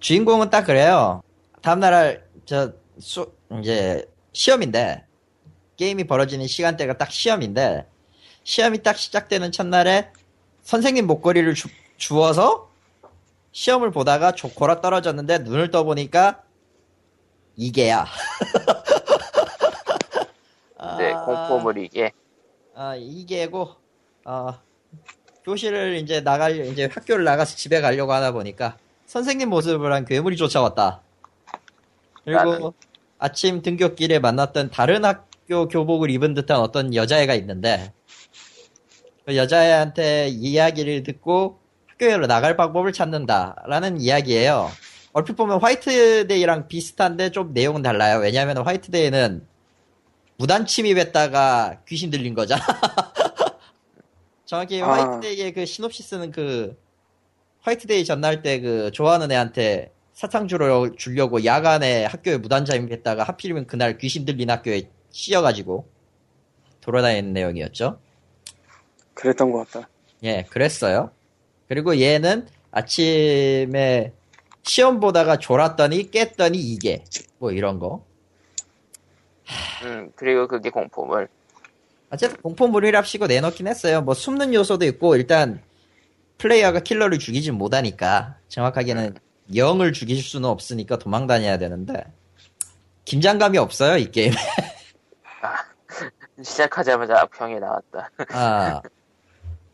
주인공은 딱 그래요. 다음날 저 수, 이제 시험인데 게임이 벌어지는 시간대가 딱 시험인데 시험이 딱 시작되는 첫날에 선생님 목걸이를 주, 주어서 시험을 보다가 조코라 떨어졌는데 눈을 떠보니까 이게야. 네, 아, 공포물 이게. 아, 이게고, 어, 교실을 이제 나갈, 이제 학교를 나가서 집에 가려고 하다 보니까 선생님 모습을 한 괴물이 쫓아왔다. 그리고 아침 등교길에 만났던 다른 학교 교복을 입은 듯한 어떤 여자애가 있는데 그 여자애한테 이야기를 듣고 학교로 나갈 방법을 찾는다라는 이야기예요. 얼핏 보면 화이트데이랑 비슷한데 좀 내용은 달라요. 왜냐하면 화이트데이는 무단 침입했다가 귀신 들린 거잖아. 정확히 아. 화이트데이의 그 시놉시스는 그 화이트데이 전날 때 그 좋아하는 애한테 사탕 주러 주려고 야간에 학교에 무단 잠입했다가 하필이면 그날 귀신 들린 학교에 씌어가지고 돌아다니는 내용이었죠. 그랬던 것 같다 예, 그랬어요. 그리고 얘는 아침에 시험 보다가 졸았더니 깼더니 이게 뭐 이런 거. 음, 그리고 그게 공포물. 어쨌든 공포물이랍시고 내놓긴 했어요. 뭐 숨는 요소도 있고 일단 플레이어가 킬러를 죽이진 못하니까 정확하게는 영을 죽일 수는 없으니까 도망 다녀야 되는데 긴장감이 없어요 이 게임. 시작하자마자 악평이 나왔다. 아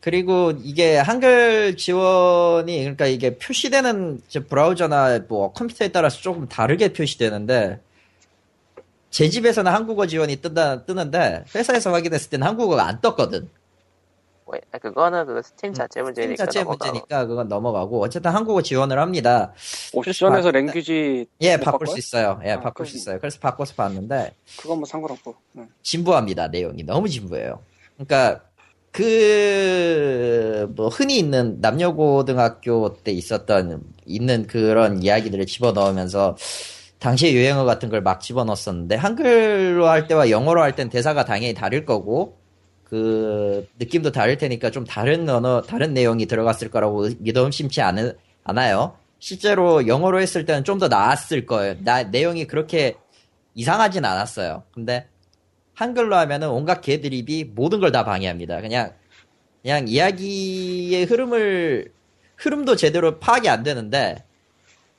그리고 이게 한글 지원이 그러니까 이게 표시되는 브라우저나 뭐 컴퓨터에 따라서 조금 다르게 표시되는데 제 집에서는 한국어 지원이 뜬다 뜨는데 회사에서 확인했을 때는 한국어가 안 떴거든. 뭐, 그거는 그 스팀 자체 스팀 문제니까. 자체 넘어가고. 문제니까 그건 넘어가고 어쨌든 한국어 지원을 합니다. 옵션에서 바- language 예, 못 바꿀? 수 있어요. 예, 아, 바꿀 수 있어요. 그래서 바꿔서 봤는데 그건 뭐 상관없고. 네. 진부합니다. 내용이 너무 진부해요. 그러니까 그 뭐 흔히 있는 남녀고등학교 때 있었던 있는 그런 이야기들을 집어넣으면서 당시의 유행어 같은 걸 막 집어넣었었는데 한글로 할 때와 영어로 할 땐 대사가 당연히 다를 거고 그 느낌도 다를 테니까 좀 다른 언어 다른 내용이 들어갔을 거라고 믿어 심치 않, 않아요. 실제로 영어로 했을 때는 좀 더 나았을 거예요. 나, 내용이 그렇게 이상하진 않았어요. 근데 한글로 하면은 온갖 개드립이 모든 걸 다 방해합니다. 그냥 그냥 이야기의 흐름을 흐름도 제대로 파악이 안 되는데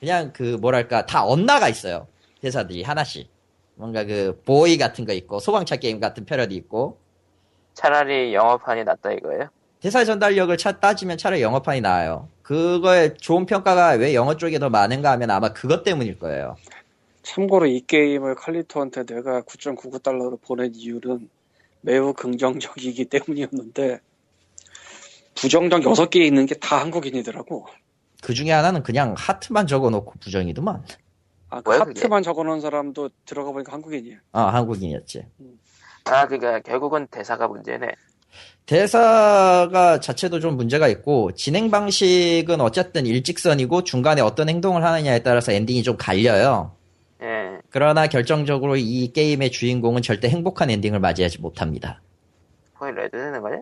그냥 그 뭐랄까 다 엇나가 있어요. 대사들이 하나씩. 뭔가 그 보이 같은 거 있고 소방차 게임 같은 패러디 있고 차라리 영어판이 낫다 이거예요? 대사 전달력을 차, 따지면 차라리 영어판이 나아요. 그거에 좋은 평가가 왜 영어 쪽에 더 많은가 하면 아마 그것 때문일 거예요. 참고로 이 게임을 칼리토한테 내가 9.99달러로 보낸 이유는 매우 긍정적이기 때문이었는데 부정적 6개 있는 게 다 한국인이더라고. 그 중에 하나는 그냥 하트만 적어놓고 부정이더만. 아, 그? 하트만 적어놓은 사람도 들어가 보니까 한국인이야. 아 한국인이었지. 아, 그니까 결국은 대사가 문제네. 대사가 자체도 좀 문제가 있고 진행 방식은 어쨌든 일직선이고 중간에 어떤 행동을 하느냐에 따라서 엔딩이 좀 갈려요. 예. 그러나 결정적으로 이 게임의 주인공은 절대 행복한 엔딩을 맞이하지 못합니다. 스포일러 해도 되는 거냐?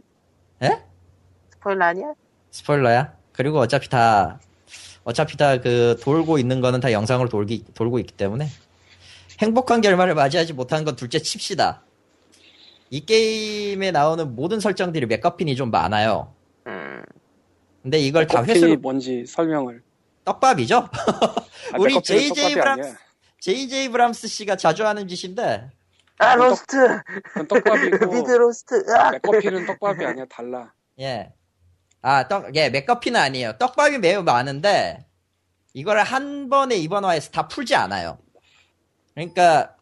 에? 스포일러 아니야? 스포일러야? 그리고 어차피 다 어차피 다 그 돌고 있는 거는 다 영상으로 돌기, 돌고 있기 때문에 행복한 결말을 맞이하지 못한 건 둘째 칩시다. 이 게임에 나오는 모든 설정들이 맥커핀이 좀 많아요. 음. 근데 이걸 다 회수로 뭔지 설명을. 떡밥이죠? 아, 우리 JJ 브람스 아니야. JJ 브람스 씨가 자주 하는 짓인데 아, 떡- 로스트! 떡밥이고 미드 로스트! 아! 맥거핀은 떡밥이 아니야 달라. 예. 아, 떡, 예, 맥거핀은 아니에요. 떡밥이 매우 많은데, 이거를 한 번에 일원화해서 다 풀지 않아요. 그러니까,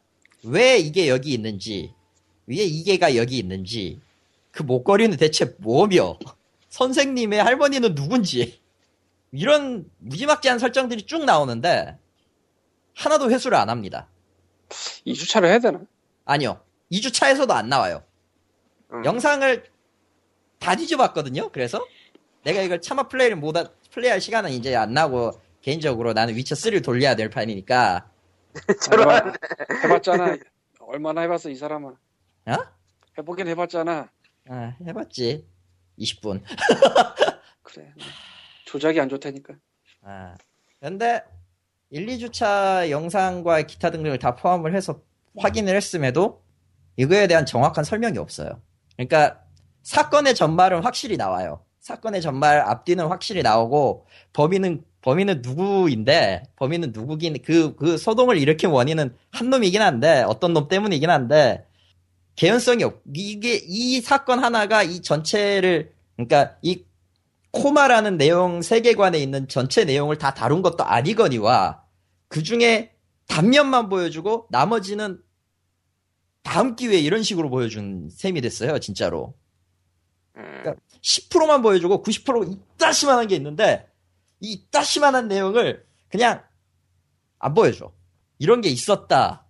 왜 이게 여기 있는지, 왜 이게가 여기 있는지, 그 목걸이는 대체 뭐며, 선생님의 할머니는 누군지, 이런 무지막지한 설정들이 쭉 나오는데, 하나도 회수를 안 합니다. 2주차를 해야 되나? 아니요. 2주차에서도 안 나와요. 음. 영상을 다 뒤져봤거든요. 그래서 내가 이걸 차마 플레이를 못 하- 플레이할 시간은 이제 안 나고 개인적으로 나는 위쳐 3를 돌려야 될 판이니까 해봐, 해봤잖아. 얼마나 해봤어 이 사람은. 어? 해보긴 해봤잖아. 아, 해봤지 20분. 그래. 조작이 안 좋다니까. 아, 근데 1, 2주차 영상과 기타 등등을 다 포함을 해서 확인을 했음에도 이거에 대한 정확한 설명이 없어요. 그러니까 사건의 전말은 확실히 나와요. 사건의 전말 앞뒤는 확실히 나오고 범인은 범인은 누구인데 범인은 누구긴 그 그 소동을 일으킨 원인은 한 놈이긴 한데 어떤 놈 때문이긴 한데 개연성이 없. 이게 이 사건 하나가 이 전체를 그러니까 이 코마라는 내용 세계관에 있는 전체 내용을 다 다룬 것도 아니거니와 그 중에 단면만 보여주고 나머지는 다음 기회에 이런 식으로 보여준 셈이 됐어요, 진짜로. 음. 10%만 보여주고 90% 이따시만한 게 있는데 이 이따시만한 내용을 그냥 안 보여줘. 이런 게 있었다.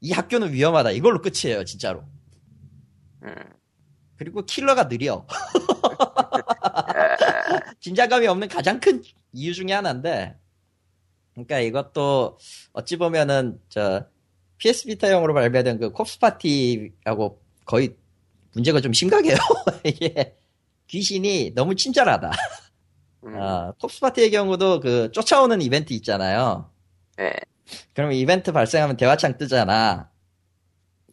이 학교는 위험하다. 이걸로 끝이에요, 진짜로. 음. 그리고 킬러가 느려. 진자감이 없는 가장 큰 이유 중에 하나인데, 그러니까 이것도 어찌 보면은 저 PS 비타용으로 발매된 그 콥스 파티하고 거의 문제가 좀 심각해요. 이게 귀신이 너무 친절하다. 음, 어, 톱스파티의 경우도 그 쫓아오는 이벤트 있잖아요. 네. 그러면 이벤트 발생하면 대화창 뜨잖아.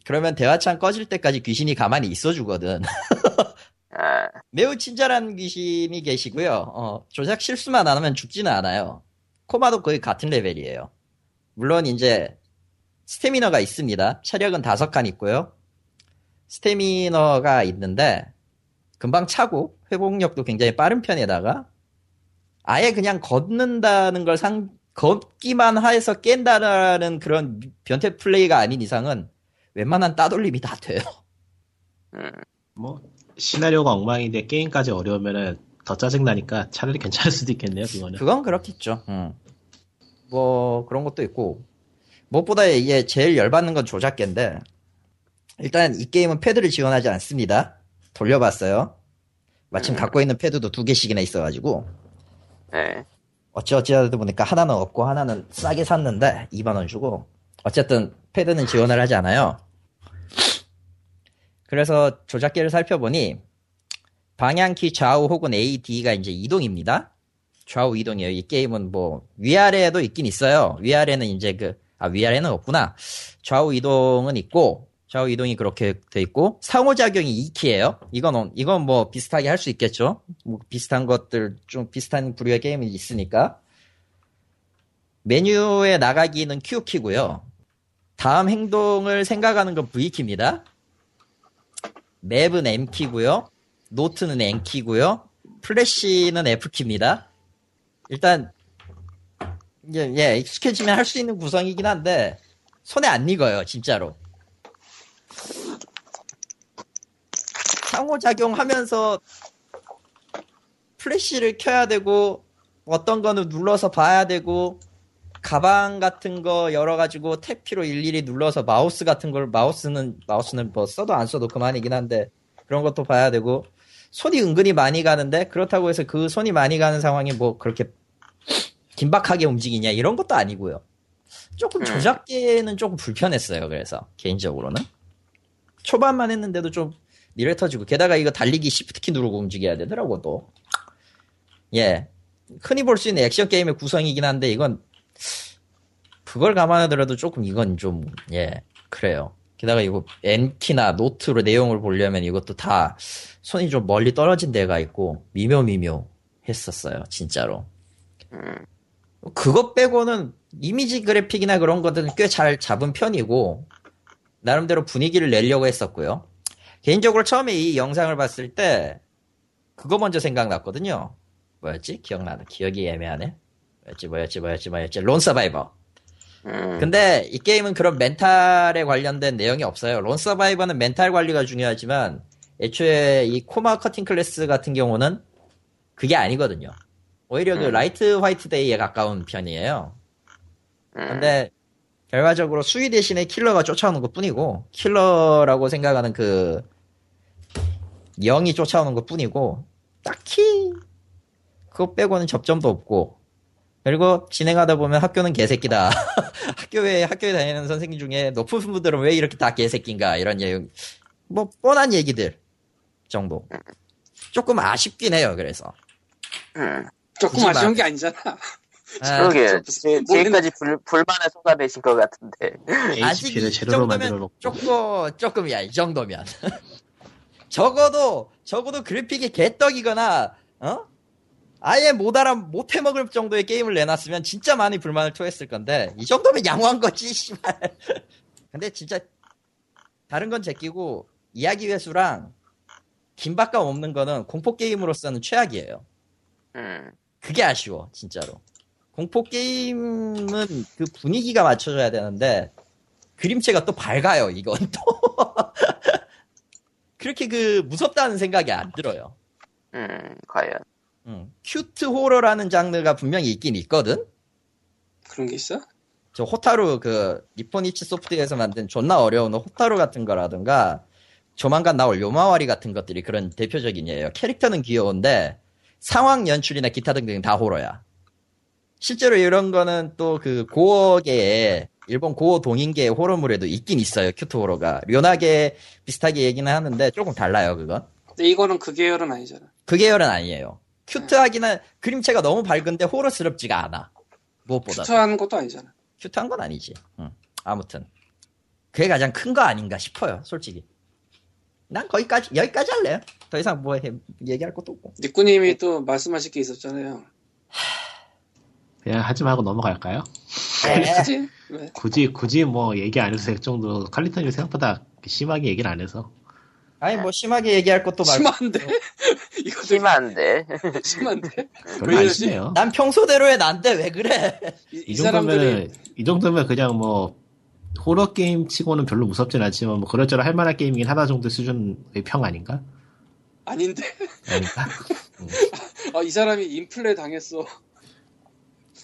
그러면 대화창 꺼질 때까지 귀신이 가만히 있어주거든. 아, 매우 친절한 귀신이 계시고요. 어, 조작 실수만 안 하면 죽지는 않아요. 코마도 거의 같은 레벨이에요. 물론 이제 스태미너가 있습니다. 체력은 다섯 칸 있고요. 스태미너가 있는데 금방 차고 회복력도 굉장히 빠른 편에다가 아예 그냥 걷는다는 걸 상, 걷기만 해서 깬다는 그런 변태 플레이가 아닌 이상은 웬만한 따돌림이 다 돼요. 음, 뭐 시나리오가 엉망인데 게임까지 어려우면은 더 짜증 나니까 차라리 괜찮을 수도 있겠네요 그거는 그건 그렇겠죠. 음. 뭐 그런 것도 있고 무엇보다 이게 제일 열받는 건 조작계인데 일단 이 게임은 패드를 지원하지 않습니다. 돌려봤어요. 마침 음. 갖고 있는 패드도 두 개씩이나 있어가지고 네. 어찌어찌 하다 보니까 하나는 없고 하나는 싸게 샀는데 2만원 주고 어쨌든 패드는 지원을 하지 않아요. 그래서 조작기를 살펴보니 방향키 좌우 혹은 A, D가 이제 이동입니다. 좌우 이동이에요. 이 게임은 뭐 위아래에도 있긴 있어요. 위아래는 이제 그 아 위아래는 없구나. 좌우 이동은 있고 좌우 이동이 그렇게 돼 있고 상호작용이 2키예요. 이건 어- 이건 뭐 비슷하게 할 수 있겠죠. 뭐 비슷한 것들 좀 비슷한 부류의 게임이 있으니까 메뉴에 나가기는 Q 키고요. 다음 행동을 생각하는 건 V 키입니다. 맵은 M 키고요. 노트는 N 키고요. 플래시는 F 키입니다. 일단 예, 예 익숙해지면 할 수 있는 구성이긴 한데 손에 안 익어요, 진짜로. 상호작용하면서 플래시를 켜야 되고 어떤 거는 눌러서 봐야 되고 가방 같은 거 열어가지고 탭키로 일일이 눌러서 마우스 같은 걸 마우스는 마우스는 뭐 써도 안 써도 그만이긴 한데 그런 것도 봐야 되고 손이 은근히 많이 가는데 그렇다고 해서 그 손이 많이 가는 상황이 뭐 그렇게 긴박하게 움직이냐 이런 것도 아니고요. 조금 음. 조작계는 조금 불편했어요. 그래서 개인적으로는 초반만 했는데도 좀 니래 터지고 게다가 이거 달리기 시프트키 누르고 움직여야 되더라고 또. 예. 흔히 볼 수 있는 액션 게임의 구성이긴 한데 이건 그걸 감안하더라도 조금 이건 좀 예 그래요. 게다가 이거 N키나 노트로 내용을 보려면 이것도 다 손이 좀 멀리 떨어진 데가 있고 미묘미묘 했었어요 진짜로. 음, 그것 빼고는 이미지 그래픽이나 그런 것들은 꽤 잘 잡은 편이고 나름대로 분위기를 내려고 했었고요. 개인적으로 처음에 이 영상을 봤을 때 그거 먼저 생각났거든요. 뭐였지? 기억나는 기억이 애매하네. 뭐였지 뭐였지 뭐였지 뭐였지 Lone Survivor. 음, 근데 이 게임은 그런 멘탈에 관련된 내용이 없어요. Lone Survivor는 멘탈 관리가 중요하지만 애초에 이 코마 Cutting Class 같은 경우는 그게 아니거든요. 오히려 그 음. light 화이트 데이에 가까운 편이에요. 음, 근데 결과적으로 수위 대신에 킬러가 쫓아오는 것 뿐이고 킬러라고 생각하는 그 영이 쫓아오는 것 뿐이고 딱히 그거 빼고는 접점도 없고 그리고 진행하다 보면 학교는 개새끼다. 학교에 학교에 다니는 선생님 중에 높은 분들은 왜 이렇게 다 개새끼인가 이런 얘기 뭐 뻔한 얘기들 정도. 조금 아쉽긴 해요 그래서. 음. 조금 아쉬운 말- 게 아니잖아. 아, 그러게. 지금까지 불, 불만에 쏟아내신 것 같은데. 아직 이 제대로 만들어 정도면 놓고. 조금 조금이야 이 정도면. 적어도 적어도 그래픽이 개떡이거나 어 아예 못 알아 못 해먹을 정도의 게임을 내놨으면 진짜 많이 불만을 토했을 건데 이 정도면 양호한 거지 씨발. 근데 진짜 다른 건 제끼고 이야기 회수랑 긴박감 없는 거는 공포 게임으로서는 최악이에요. 음, 그게 아쉬워 진짜로. 공포 게임은 그 분위기가 맞춰져야 되는데 그림체가 또 밝아요 이건 또. 그렇게 그 무섭다는 생각이 안 들어요. 음, 과연 음, 큐트 호러라는 장르가 분명히 있긴 있거든. 그런 게 있어? 저 호타루 그 니포니치 소프트에서 만든 존나 어려운 호타루 같은 거라든가 조만간 나올 요마와리 같은 것들이 그런 대표적인 예요. 캐릭터는 귀여운데 상황 연출이나 기타 등등 다 호러야. 실제로 이런 거는 또 그 고어계에 일본 고어 동인계의 호러물에도 있긴 있어요 큐트 호러가. 료나계 비슷하게 얘기는 하는데 조금 달라요 그건. 근데 이거는 그 계열은 아니잖아. 그 계열은 아니에요 큐트하기는 그림체가 너무 밝은데 호러스럽지가 않아. 무엇보다 투하는 것도 아니잖아. 큐트한 건 아니지. 응. 아무튼 그게 가장 큰 거 아닌가 싶어요. 솔직히. 난 거기까지 여기까지 할래요. 더 이상 뭐 해, 얘기할 것도 없고. 니꾸님이 또 말씀하실 게 있었잖아요. 그냥 하지 말고 넘어갈까요? 네. 그치? 왜? 굳이 굳이 뭐 얘기 안 해도 될 정도 칼리턴이 생각보다 심하게 얘기를 안 해서 아니 뭐 심하게 얘기할 것도 말고. 심한데? 이거 되게 심한데. 심한데? 별로 왜 안? 심해요. 난 평소대로의 난데 왜 그래? 이, 이 정도면 이 정도면 그냥 뭐 호러 게임 치고는 별로 무섭진 않지만 뭐 그럴저럴 할 만한 게임이긴 하다 정도 수준의 평 아닌가? 아닌데? 아닌가? 아, 이 사람이 인플레 당했어.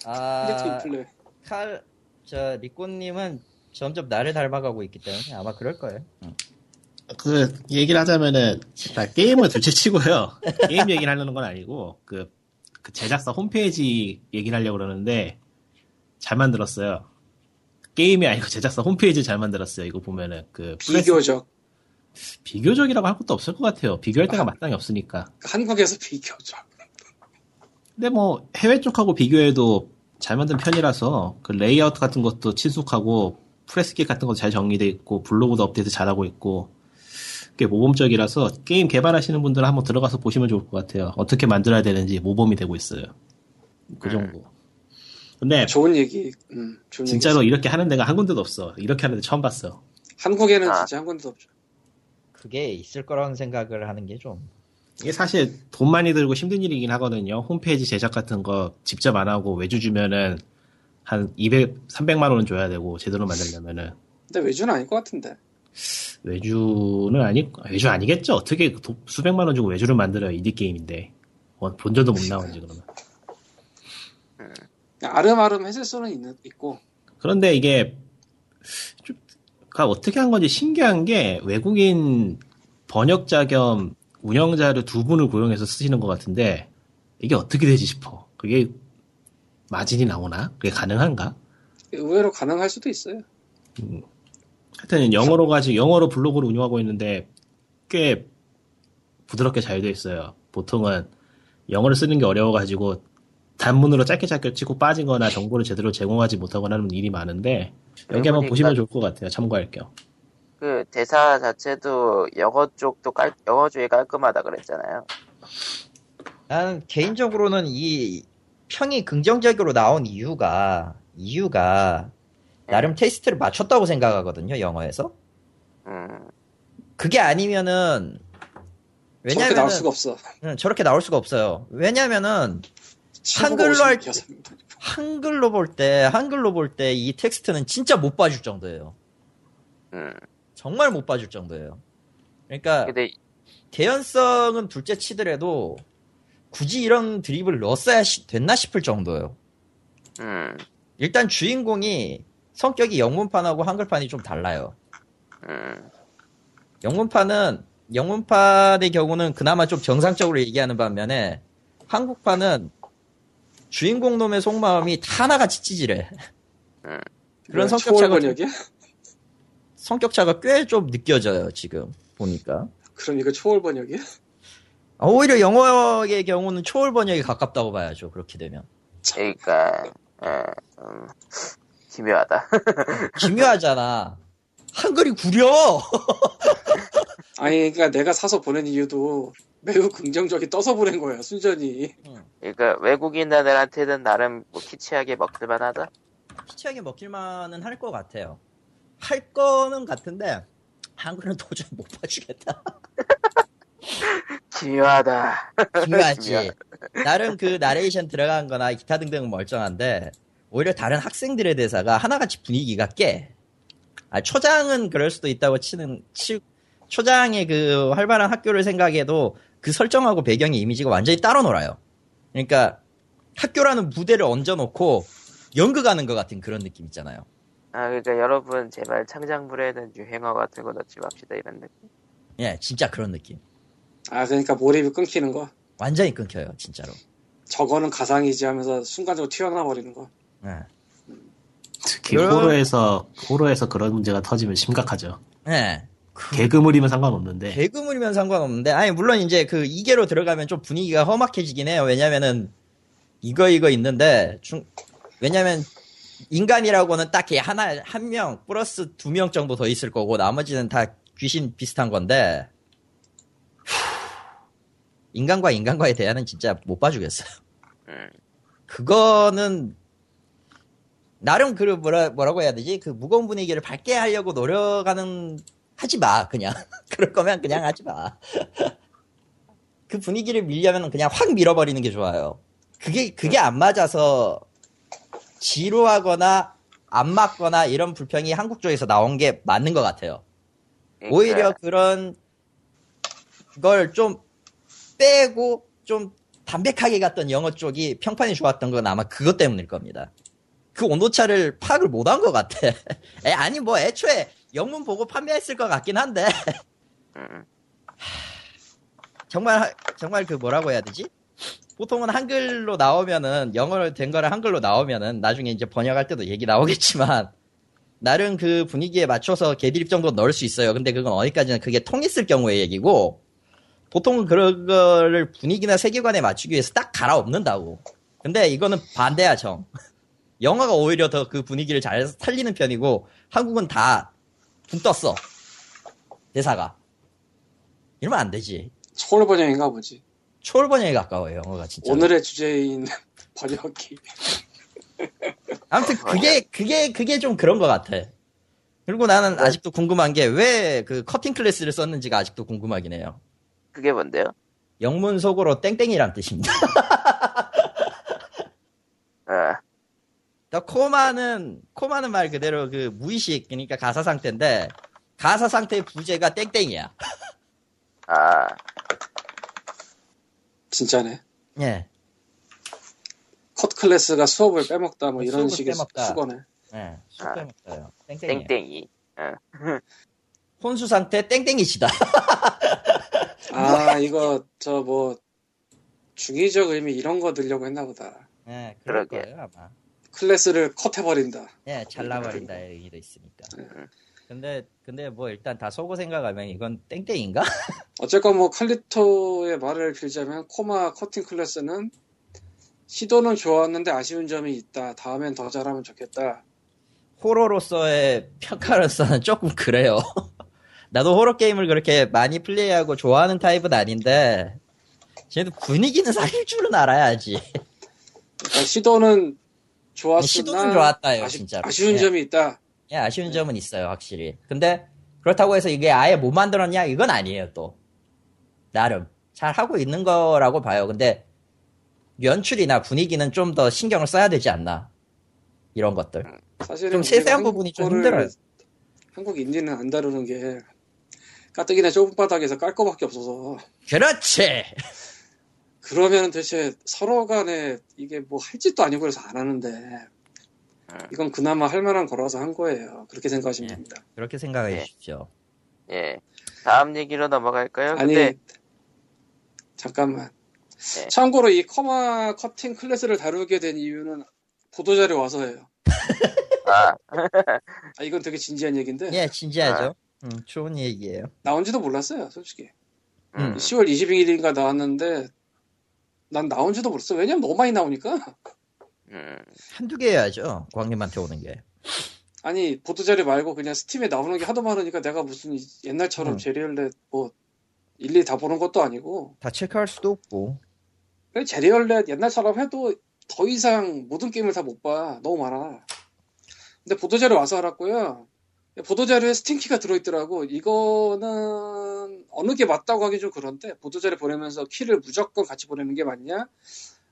아, 인플레. 칼, 저, 리꼬님은 점점 나를 닮아가고 있기 때문에 아마 그럴 거예요. 응. 그 얘기를 하자면은 자, 게임은 둘째 치고요. 게임 얘기를 하려는 건 아니고 그, 그 제작사 홈페이지 얘기를 하려고 그러는데 잘 만들었어요. 게임이 아니고 제작사 홈페이지 잘 만들었어요. 이거 보면은 그 press- 비교적. 비교적이라고 할 것도 없을 것 같아요. 비교할 데가 마땅히 없으니까. 한국에서 비교적. 근데 뭐 해외 쪽하고 비교해도 잘 만든 편이라서 그 레이아웃 같은 것도 친숙하고 press kit 같은 것도 잘 정리돼 있고 블로그도 업데이트 잘하고 있고 꽤 모범적이라서 게임 개발하시는 분들은 한번 들어가서 보시면 좋을 것 같아요. 어떻게 만들어야 되는지 모범이 되고 있어요. 그 정도. 근데 좋은 얘기. 음, 좋은 진짜로 얘기. 이렇게 하는 데가 한 군데도 없어. 이렇게 하는 데 처음 봤어. 한국에는 아. 진짜 한 군데도 없죠. 그게 있을 거라는 생각을 하는 게 좀. 이게 사실 돈 많이 들고 힘든 일이긴 하거든요. 홈페이지 제작 같은 거 직접 안 하고 외주 주면은 한 200, 300만 원은 줘야 되고 제대로 만들려면은 근데 외주는 아닐 것 같은데. 외주는 아니 외주 아니겠죠. 어떻게 도- 수백만 원 주고 외주를 만들어요 인디 게임인데 어, 본전도 못 나오지 그러면. 그냥 아름아름 했을 수는 있는, 있고. 그런데 이게 좀, 가 어떻게 한 건지 신기한 게 외국인 번역자 겸 운영자를 두 분을 고용해서 쓰시는 것 같은데 이게 어떻게 되지 싶어. 그게 마진이 나오나? 그게 가능한가? 의외로 가능할 수도 있어요. 하여튼 영어로 가지고 영어로 블로그를 운영하고 있는데 꽤 부드럽게 잘 돼 있어요. 보통은 영어를 쓰는 게 어려워가지고 단문으로 짧게 짧게 치고 빠지거나 정보를 제대로 제공하지 못하거나 하는 일이 많은데 여기 한번 보시면 좋을 것 같아요. 참고할 겸. 그 대사 자체도 영어 쪽도 깔, 영어 쪽이 깔끔하다 그랬잖아요. 나는 개인적으로는 이 평이 긍정적으로 나온 이유가, 이유가 나름 테이스트를 맞췄다고 생각하거든요, 영어에서. 음, 그게 아니면은, 저렇게 왜냐면은, 나올 수가 없어. 응, 저렇게 나올 수가 없어요. 왜냐면은, 한글로 할 56명. 한글로 볼 때, 한글로 볼 때 이 텍스트는 진짜 못 봐줄 정도예요. 음. 정말 못 봐줄 정도예요. 그러니까, 근데 개연성은 둘째 치더라도, 굳이 이런 드립을 넣었어야 시- 됐나 싶을 정도예요. 음, 일단 주인공이 성격이 영문판하고 한글판이 좀 달라요. 음, 영문판은 영문판의 경우는 그나마 좀 정상적으로 얘기하는 반면에 한국판은 주인공 놈의 속마음이 다 하나같이 찌질해. 음. 그런 뭐야, 성격 초월 차가 좀- 번역이야? 성격 차가 꽤 좀 느껴져요 지금 보니까. 그럼 이거 초월 번역이야? 아, 오히려 영어의 경우는 초월 번역에 가깝다고 봐야죠. 그렇게 되면 그러니까 예, 음, 기묘하다. 기묘하잖아. 한글이 구려. 아니, 그러니까 내가 사서 보낸 이유도 매우 긍정적이 떠서 보낸 거야, 순전히. 그러니까 외국인들한테는 나름 뭐 키치하게 먹을만 하다. 피치하게 먹힐만은 할 것 같아요. 할 거는 같은데 한글은 도저히 못 봐주겠다. 기묘하다. 기묘하지. 나름 그 나레이션 들어간 거나 기타 등등은 멀쩡한데, 오히려 다른 학생들의 대사가 하나같이 분위기가 깨. 아, 초장은 그럴 수도 있다고 치는, 치, 초장의 그 활발한 학교를 생각해도 그 설정하고 배경의 이미지가 완전히 따로 놀아요. 그러니까 학교라는 무대를 얹어놓고 연극하는 것 같은 그런 느낌 있잖아요. 아 그러니까 여러분 제발 창작물에는 유행어 같은 거 넣지 맙시다 이런 느낌. 예, 진짜 그런 느낌. 아, 그러니까 몰입이 끊기는 거. 완전히 끊겨요, 진짜로. 저거는 가상이지 하면서 순간적으로 튀어나와 버리는 거. 예. 특히 그럼- 호러에서 호러에서 그런 문제가 터지면 심각하죠. 예. 개그물이면 상관없는데 개그물이면 상관없는데 아니 물론 이제 그 2개로 들어가면 좀 분위기가 험악해지긴 해요. 왜냐면은 이거 이거 있는데 중 왜냐면 인간이라고는 딱히 하나 한 명 플러스 두 명 정도 더 있을 거고 나머지는 다 귀신 비슷한 건데 후, 인간과 인간과의 대화는 진짜 못 봐주겠어요. 음. 그거는 나름 그 뭐라 뭐라고 해야 되지? 그 무거운 분위기를 밝게 하려고 노력하는 하지 마 그냥 그럴 거면 그냥 하지 마. 그 분위기를 밀려면 그냥 확 밀어버리는 게 좋아요. 그게 그게 안 맞아서 지루하거나 안 맞거나 이런 불평이 한국 쪽에서 나온 게 맞는 것 같아요. 그러니까 오히려 그런 걸 좀 빼고 좀 담백하게 갔던 영어 쪽이 평판이 좋았던 건 아마 그것 때문일 겁니다. 그 온도차를 파악을 못한 것 같아. 에, 아니 뭐 애초에 영문 보고 판매했을 것 같긴 한데 음. 정말 하- 정말 그 뭐라고 해야 되지? 보통은 한글로 나오면은 영어로 된 거를 한글로 나오면은 나중에 이제 번역할 때도 얘기 나오겠지만 나름 그 분위기에 맞춰서 개드립 정도 넣을 수 있어요. 근데 그건 어디까지나 그게 통했을 경우의 얘기고 보통은 그런 거를 분위기나 세계관에 맞추기 위해서 딱 갈아엎는다고. 근데 이거는 반대야 정. 영화가 오히려 더 그 분위기를 잘 살리는 편이고 한국은 다붕 떴어 대사가 이러면 안 되지. 초월 번역인가 보지. 초월 번역에 가까워요 영어가 진짜. 오늘의 주제인 번역기. 아무튼 그게 그게 그게 좀 그런 것 같아. 그리고 나는 아직도 궁금한 게 왜 그 cutting class를 썼는지가 아직도 궁금하긴 해요. 그게 뭔데요? 영문 속어로 땡땡이란 뜻입니다. 아, 또 코마는 코마는 말 그대로 그 무의식 그러니까 가사 상태인데 가사 상태의 부제가 땡땡이야. 아, 진짜네. 예. cut class가 수업을 빼먹다 뭐 이런 식의 빼먹다. 숙어네. 예. 아. 땡땡이에요. 땡땡이. 땡땡이. 혼수 상태 땡땡이시다. 아 이거 저 뭐 중의적 의미 이런 거 들려고 했나 보다. 예, 그럴 그러게. 거예요 아마. 클래스를 컷해버린다. 예, 잘라버린다의 의미도 있으니까. 음. 근데 근데 뭐 일단 다 속어 생각하면 이건 땡땡인가? 어쨌건 뭐 칼리토의 말을 빌자면 코마 커팅 클래스는 시도는 좋았는데 아쉬운 점이 있다. 다음엔 더 잘하면 좋겠다. 호러로서의 평가로서는 조금 그래요. 나도 호러 게임을 그렇게 많이 플레이하고 좋아하는 타입은 아닌데, 쟤도 분위기는 살릴 줄은 알아야지. 그러니까 시도는 좋았으나 시도는 좋았다요, 아쉬, 진짜로. 아쉬운 예. 점이 있다. 예, 아쉬운 점은 있어요, 확실히. 근데, 그렇다고 해서 이게 아예 못 만들었냐? 이건 아니에요, 또. 나름. 잘 하고 있는 거라고 봐요. 근데, 연출이나 분위기는 좀 더 신경을 써야 되지 않나. 이런 것들. 사실은 좀 세세한 부분이 좀 힘들어요. 한국 인디는 안 다루는 게 가뜩이나 좁은 바닥에서 깔 거밖에 없어서 그렇지! 그러면 대체 서로 간에 이게 뭐 할 짓도 아니고 그래서 안 하는데 음. 이건 그나마 할 만한 거라서 한 거예요. 그렇게 생각하시면 예. 됩니다. 그렇게 생각해 예. 주십시오. 예. 다음 얘기로 넘어갈까요? 아니 근데 잠깐만. 네. 참고로 이 커마 Cutting Class를 다루게 된 이유는 보도자료 와서예요. 아, 아 이건 되게 진지한 얘기인데 예, 진지하죠. 음, 좋은 얘기예요. 나온지도 몰랐어요, 솔직히. 음. 10월 22일인가 나왔는데 난 나온지도 몰랐어. 왜냐면 너무 많이 나오니까. 음. 한두 개 해야죠. 광님한테 오는 게. 아니 보도 자료 말고 그냥 스팀에 나오는 게 하도 많으니까 내가 무슨 이- 옛날처럼 음. 제리얼렛 뭐 일일이 다 보는 것도 아니고 다 체크할 수도 없고. 제리얼렛 옛날처럼 해도 더 이상 모든 게임을 다 못 봐. 너무 많아. 근데 보도 자료 와서 알았고요. 보도자료에 스팀키가 들어있더라고. 이거는 어느 게 맞다고 하기 좀 그런데 보도자료 보내면서 키를 무조건 같이 보내는 게 맞냐?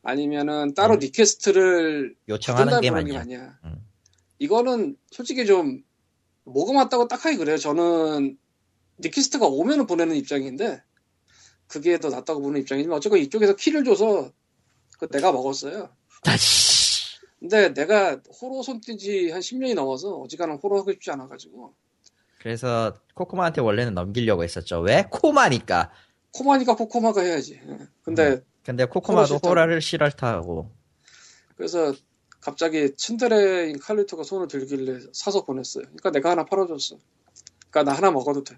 아니면은 따로 음. request를 요청하는 게 맞냐. 맞냐? 음. 이거는 솔직히 좀 뭐가 맞다고 딱하게 그래요. 저는 request가 오면은 보내는 입장인데 그게 더 낫다고 보는 입장이지만 어쨌건 이쪽에서 키를 줘서 그 내가 먹었어요. 다시. 근데 내가 호러 손뗀지 한 10년이 넘어서 어지간한 호러 하고 싶지 않아가지고 그래서 코코마한테 원래는 넘기려고 했었죠. 왜? 코마니까. 코마니까 코코마가 해야지. 예. 근데 근데 코코마도. 호러를 싫어하고. 그래서 갑자기 츤데레인 칼리토가 손을 들길래 사서 보냈어요. 그러니까 내가 하나 팔아줬어. 그러니까 나 하나 먹어도 돼.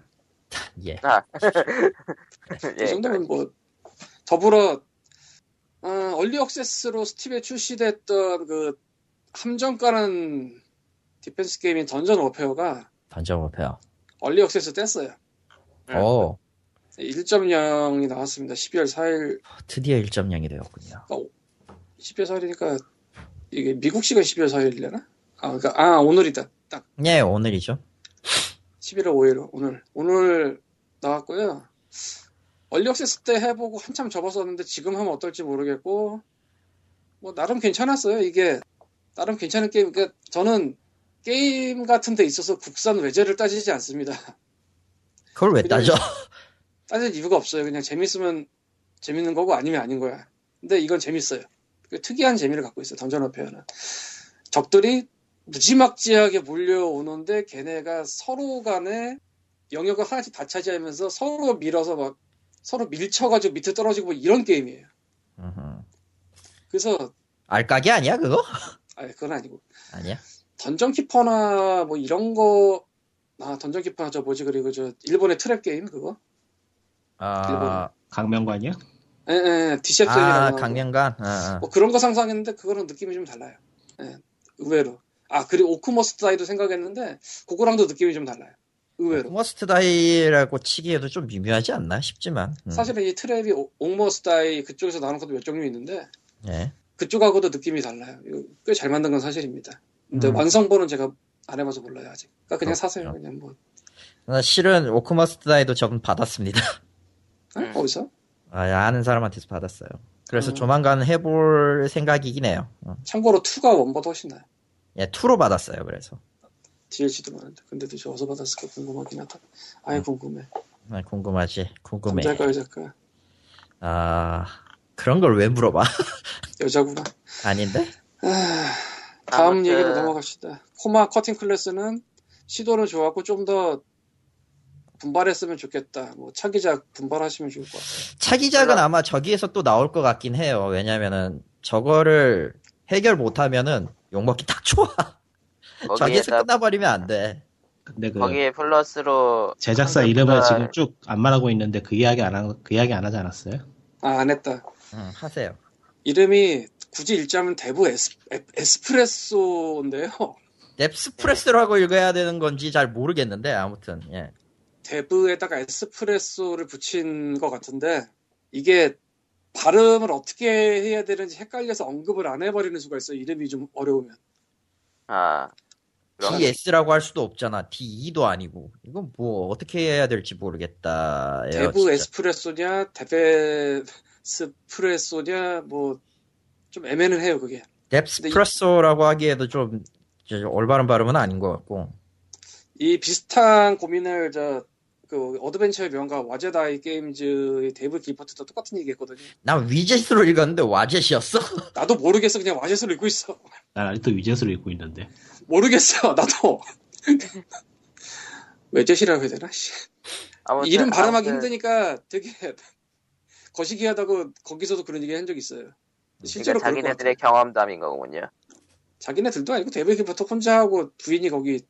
예. 아. 이 예, 정도면 뭐 더불어 어, early access로 스팀에 출시됐던 그 함정 까는 디펜스 게임인 Dungeon Warfare가 던전 오페어. 얼리 억세스 뗐어요. 음. 오, 1.0이 나왔습니다. 12월 4일, 드디어 1.0이 되었군요. 12월 4일이니까 이게 미국 시간 12월 4일이려나? 아, 그러니까 아 오늘이다. 딱 예, 오늘이죠. 11월 5일 오늘 오늘 나왔고요. 얼리 억세스 때 해보고 한참 접었었는데 지금 하면 어떨지 모르겠고 뭐 나름 괜찮았어요. 이게 나름 괜찮은 게임. 그러니까 저는 게임 같은 데 있어서 국산 외제를 따지지 않습니다. 그걸 왜 따져? 따질 이유가 없어요. 그냥 재밌으면 재밌는 거고 아니면 아닌 거야. 근데 이건 재밌어요. 그 특이한 재미를 갖고 있어요. 던전 어페어는. 적들이 무지막지하게 몰려오는데 걔네가 서로 간에 영역을 하나씩 다 차지하면서 서로 밀어서 막 서로 밀쳐가지고 밑에 떨어지고 뭐 이런 게임이에요. 그래서 알까기 아니야, 그거? 아 그건 아니고 아니야? Dungeon Keeper나 뭐 이런 거. 아 Dungeon Keeper나 저 뭐지 그리고 저 일본의 트랩 게임 그거. 아, 각명관이요? 에에 Deception이라고 아. 각명관? 아, 아. 뭐 그런 거 상상했는데 그거랑 느낌이 좀 달라요. 예, 의외로. 아 그리고 Orcs Must Die도 생각했는데 그거랑도 느낌이 좀 달라요. 의외로. Must Die라고 치기에도 좀 미묘하지 않나 싶지만. 음. 사실은 이 트랩이 오- Orcs Must Die 그쪽에서 나오는 것도 몇 종류 있는데 예. 그쪽하고도 느낌이 달라요. 꽤 잘 만든 건 사실입니다. 근데 음. 완성본은 제가 안 해봐서 몰라요 아직. 그러니까 그냥 그렇죠. 사세요 그냥 뭐. 나 실은 Orcs Must Die도 저는 받았습니다. 어? 음. 어디서? 아, 아는 사람한테서 받았어요. 그래서 음. 조만간 해볼 생각이긴 해요. 어. 참고로 2가 one보다 훨씬 나아요. 예, 2로 받았어요, 그래서. DLC도 많은데. 근데 도대체 어디서 받았을까 궁금하긴 하다. 아예 음. 궁금해. 아, 궁금하지. 궁금해. 남자일까 여자일까? 아, 그런 걸 왜 물어봐? 여자구나. 아닌데? 아, 다음 아무튼- 얘기로 넘어갑시다. 코마 커팅 클래스는 시도는 좋았고 좀 더 분발했으면 좋겠다. 뭐 차기작 분발하시면 좋을 것 같아요. 차기작은 몰라. 아마 저기에서 또 나올 것 같긴 해요. 왜냐면은 저거를 해결 못하면은 욕먹기 딱 좋아. 저기에서 끝나버리면 안 돼. 근데 그 거기에 플러스로 제작사 이름을 지금 쭉 안 말하고 있는데 그 이야기 안, 하, 그 이야기 안 하지 않았어요? 아, 안 했다. 응, 하세요. 이름이 굳이 읽자면 대부 에스, 에- 에스프레소인데요. 넵스프레스라고 읽어야 되는 건지 잘 모르겠는데 아무튼 예. 대부에다가 에스프레소를 붙인 것 같은데 이게 발음을 어떻게 해야 되는지 헷갈려서 언급을 안 해버리는 수가 있어요. 이름이 좀 어려우면. 아 DS라고 할 수도 없잖아. DE도 아니고 이건 뭐 어떻게 해야 될지 모르겠다. 대부 에스프레소냐, 데베스프레소냐, 뭐 좀 애매는 해요 그게. 넵스프레소라고 하기에도 좀, 좀 올바른 발음은 아닌 것 같고. 이 비슷한 고민을 저 그 어드벤처의 명가 와제다이 게임즈의 데이브 기퍼트도 똑같은 얘기했거든요. 난 위젯으로 읽었는데 와젯이었어? 나도 모르겠어 그냥 와젯으로 읽고 있어. 난 아직도 위젯으로 읽고 있는데. 모르겠어 나도. 외젯이라고 해야 되나? 씨. 아무튼 이름 발음하기 아무튼 힘드니까 되게 거시기하다고 거기서도 그런 얘기 한 적 있어요. 실제로 그러니까 것 같아. 자기네들의 경험담인 거군요. 자기네들도 아니고 데이브 길버트 혼자 하고 부인이 거기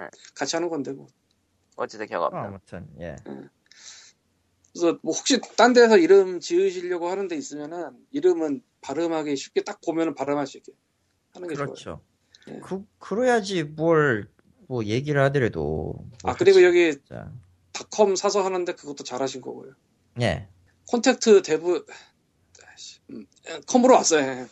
응. 같이 하는 건데 뭐. 어쨌든 어, 경험담. 아무튼 예. 그래서 뭐 혹시 딴 데서 이름 지으시려고 하는 데 있으면은 이름은 발음하기 쉽게 딱 보면은 발음할 수 있게 하는 게 좋아요. 그렇죠. 예. 그 그래야지 뭘 뭐 얘기를 하더라도. 뭐 아 그리고 여기 진짜. 닷컴 사서 하는데 그것도 잘하신 거고요. 예. 콘택트 대부 음, 컴으로 왔어요. 예.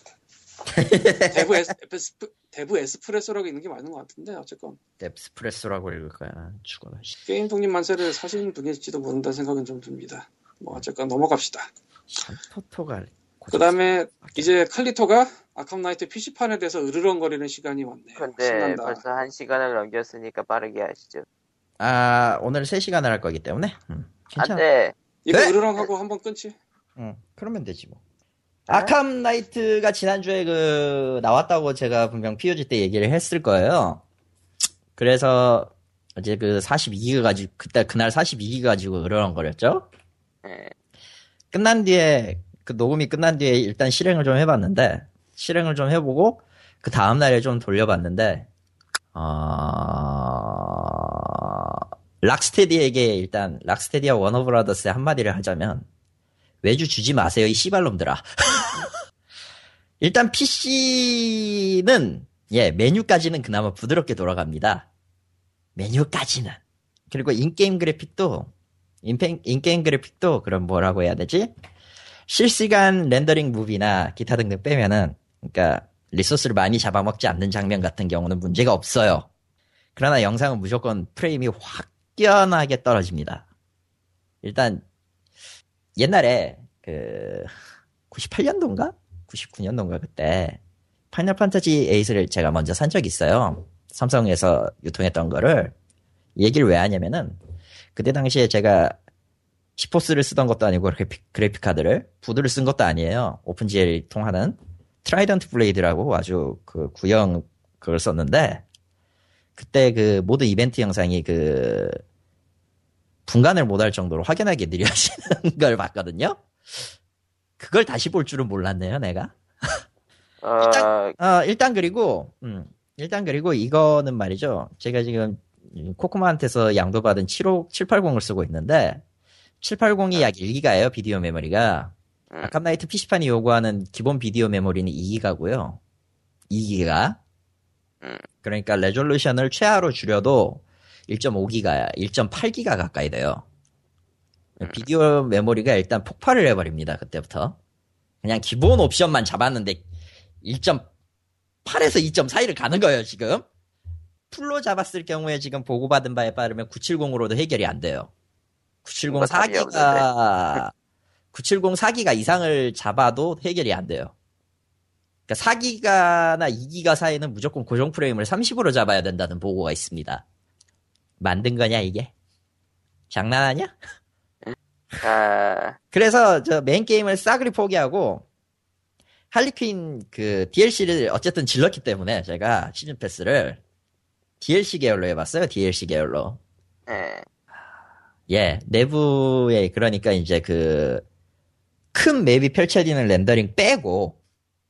대부 에스, 에스프, 대부 에스프레소라고 있는 게 맞는 것 같은데 어쨌건 넵스프레소라고 읽을 거야. 죽어라. 씨. 게임 독립 만세를 사신 분일지도 모른다는 생각은 좀 듭니다. 뭐 어쨌건 넘어갑시다. 토토가. 그 다음에 이제 칼리토가 아캄 나이트 PC판에 대해서 으르렁거리는 시간이 왔네요. 근데 신난다. 벌써 한 시간을 넘겼으니까 빠르게 하시죠. 아 오늘 3시간을 할 거기 때문에. 음, 괜찮아. 안돼. 이거 네? 으르렁하고 한번 끊지? 응, 그러면 되지 뭐. 아? 아캄 나이트가 지난주에 그, 나왔다고 제가 분명 POG 때 얘기를 했을 거예요. 그래서, 이제 그 42기가 가지고, 그때, 그날 42기가 가지고 으르렁거렸죠? 예. 끝난 뒤에, 그 녹음이 끝난 뒤에 일단 실행을 좀 해봤는데, 실행을 좀 해보고, 그 다음 날에 좀 돌려봤는데, 어, 락스테디에게 일단 락스테디와 워너브라더스의 한마디를 하자면 외주 주지 마세요 이 씨발놈들아. 일단 PC는 예 메뉴까지는 그나마 부드럽게 돌아갑니다. 메뉴까지는 그리고 in-game 그래픽도 인펜- in-game 그래픽도 그럼 뭐라고 해야 되지? 실시간 렌더링 무비나 기타 등등 빼면은 그러니까 리소스를 많이 잡아먹지 않는 장면 같은 경우는 문제가 없어요. 그러나 영상은 무조건 프레임이 확연하게 떨어집니다. 일단 옛날에 그 98년도인가? 99년도인가 그때 Final Fantasy 8을 제가 먼저 산 적이 있어요. 삼성에서 유통했던 거를 얘기를 왜 하냐면은 그때 당시에 제가 GeForce를 쓰던 것도 아니고 그래픽, 그래픽 카드를 Voodoo를 쓴 것도 아니에요. OpenGL 통하는 Trident Blade라고 아주 그 구형 그걸 썼는데 그때 그 모드 이벤트 영상이 그 분간을 못할 정도로 확연하게 느려지는 걸 봤거든요. 그걸 다시 볼 줄은 몰랐네요, 내가. 어, 어, 일단 그리고, 음, 일단 그리고 이거는 말이죠. 제가 지금 코코마한테서 양도받은 75, 780을 쓰고 있는데, 780이 약 1기가예요, 비디오 메모리가. 음. 아캄나이트 PC판이 요구하는 기본 비디오 메모리는 2기가고요. 2기가. 음. 그러니까 레졸루션을 최하로 줄여도 1.5기가, 1.8기가 가까이 돼요. 음. 비디오 메모리가 일단 폭발을 해버립니다, 그때부터. 그냥 기본 옵션만 잡았는데 1.8에서 2.4를 가는 거예요, 지금. 풀로 잡았을 경우에 지금 보고받은 바에 따르면 970으로도 해결이 안 돼요. 970 뭔가 답이 4기가, 970 4기가 이상을 잡아도 해결이 안 돼요. 그러니까 4기가나 2기가 사이는 무조건 고정 프레임을 30으로 잡아야 된다는 보고가 있습니다. 만든 거냐, 이게? 장난하냐? 아, 그래서 저 메인 게임을 싸그리 포기하고 할리퀸 그 DLC를 어쨌든 질렀기 때문에 제가 시즌 패스를 DLC 계열로 해봤어요. DLC 계열로. 예. 예, 내부에 그러니까 이제 그 큰 맵이 펼쳐지는 렌더링 빼고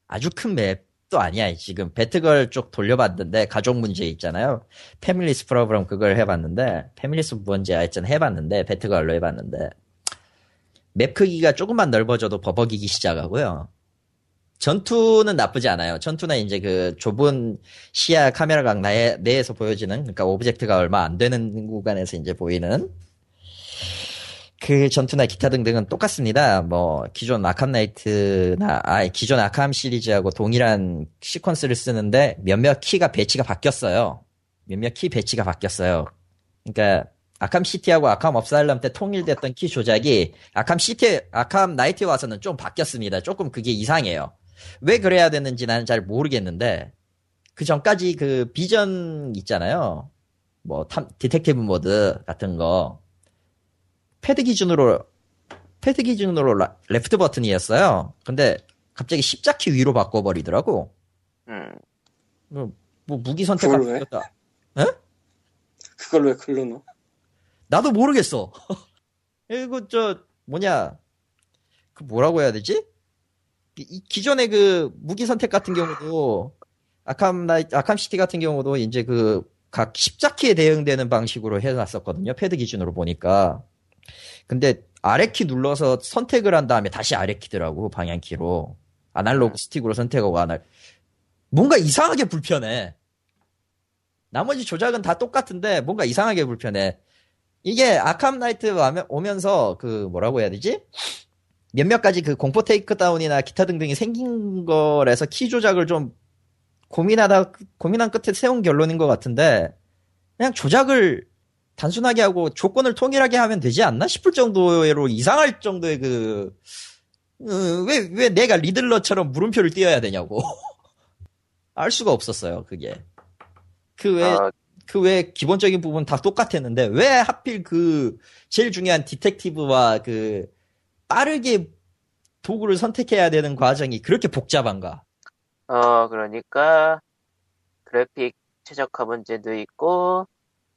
아주 큰 맵도 아니야. 지금 배트걸 쪽 돌려봤는데 가족 문제 있잖아요. 패밀리스 프로그램 그걸 해봤는데 패밀리스 뭔지 하여튼 해봤는데 Batgirl로 해봤는데 맵 크기가 조금만 넓어져도 버벅이기 시작하고요. 전투는 나쁘지 않아요. 전투는 이제 그 좁은 시야 카메라각 내, 내에서 보여지는, 그러니까 오브젝트가 얼마 안 되는 구간에서 이제 보이는 그 전투나 기타 등등은 똑같습니다. 뭐 기존 Arkham Knight나 아 기존 Arkham 시리즈하고 동일한 시퀀스를 쓰는데 몇몇 키가 배치가 바뀌었어요. 몇몇 키 배치가 바뀌었어요. 그러니까 Arkham City하고 Arkham Asylum 때 통일됐던 키 조작이 Arkham City Arkham Knight에 와서는 좀 바뀌었습니다. 조금 그게 이상해요. 왜 그래야 되는지 나는 잘 모르겠는데 그 전까지 그 비전 있잖아요. 뭐 탐, detective mode 같은 거 패드 기준으로 패드 기준으로 라- left 버튼이었어요. 근데 갑자기 십자키 위로 바꿔버리더라고. 음. 뭐, 뭐 무기 선택 같은 왜? 것도 그걸 왜 글로 넣어? 나도 모르겠어. 이거 저 뭐냐 그 뭐라고 해야 되지? 이 기존의 그 무기 선택 같은 경우도 아캄 나이 아캄 시티 같은 경우도 이제 그 각 십자키에 대응되는 방식으로 해놨었거든요. 패드 기준으로 보니까. 근데 아래키 눌러서 선택을 한 다음에 다시 아래키더라고 방향키로 아날로그 스틱으로 선택하고 아날 뭔가 이상하게 불편해. 나머지 조작은 다 똑같은데 뭔가 이상하게 불편해. 이게 아캄 나이트 오면서 그 뭐라고 해야 되지? 몇몇 가지 그 공포 테이크다운이나 기타 등등이 생긴 거라서 키 조작을 좀 고민하다 고민한 끝에 세운 결론인 것 같은데 그냥 조작을 단순하게 하고 조건을 통일하게 하면 되지 않나 싶을 정도로 이상할 정도의 그 왜왜 내가 리들러처럼 물음표를 띄어야 되냐고 알 수가 없었어요 그게 그외 어, 그 외 기본적인 부분 다 똑같았는데 왜 하필 그 제일 중요한 디텍티브와 그 빠르게 도구를 선택해야 되는 과정이 그렇게 복잡한가? 어, 그러니까 그래픽 최적화 문제도 있고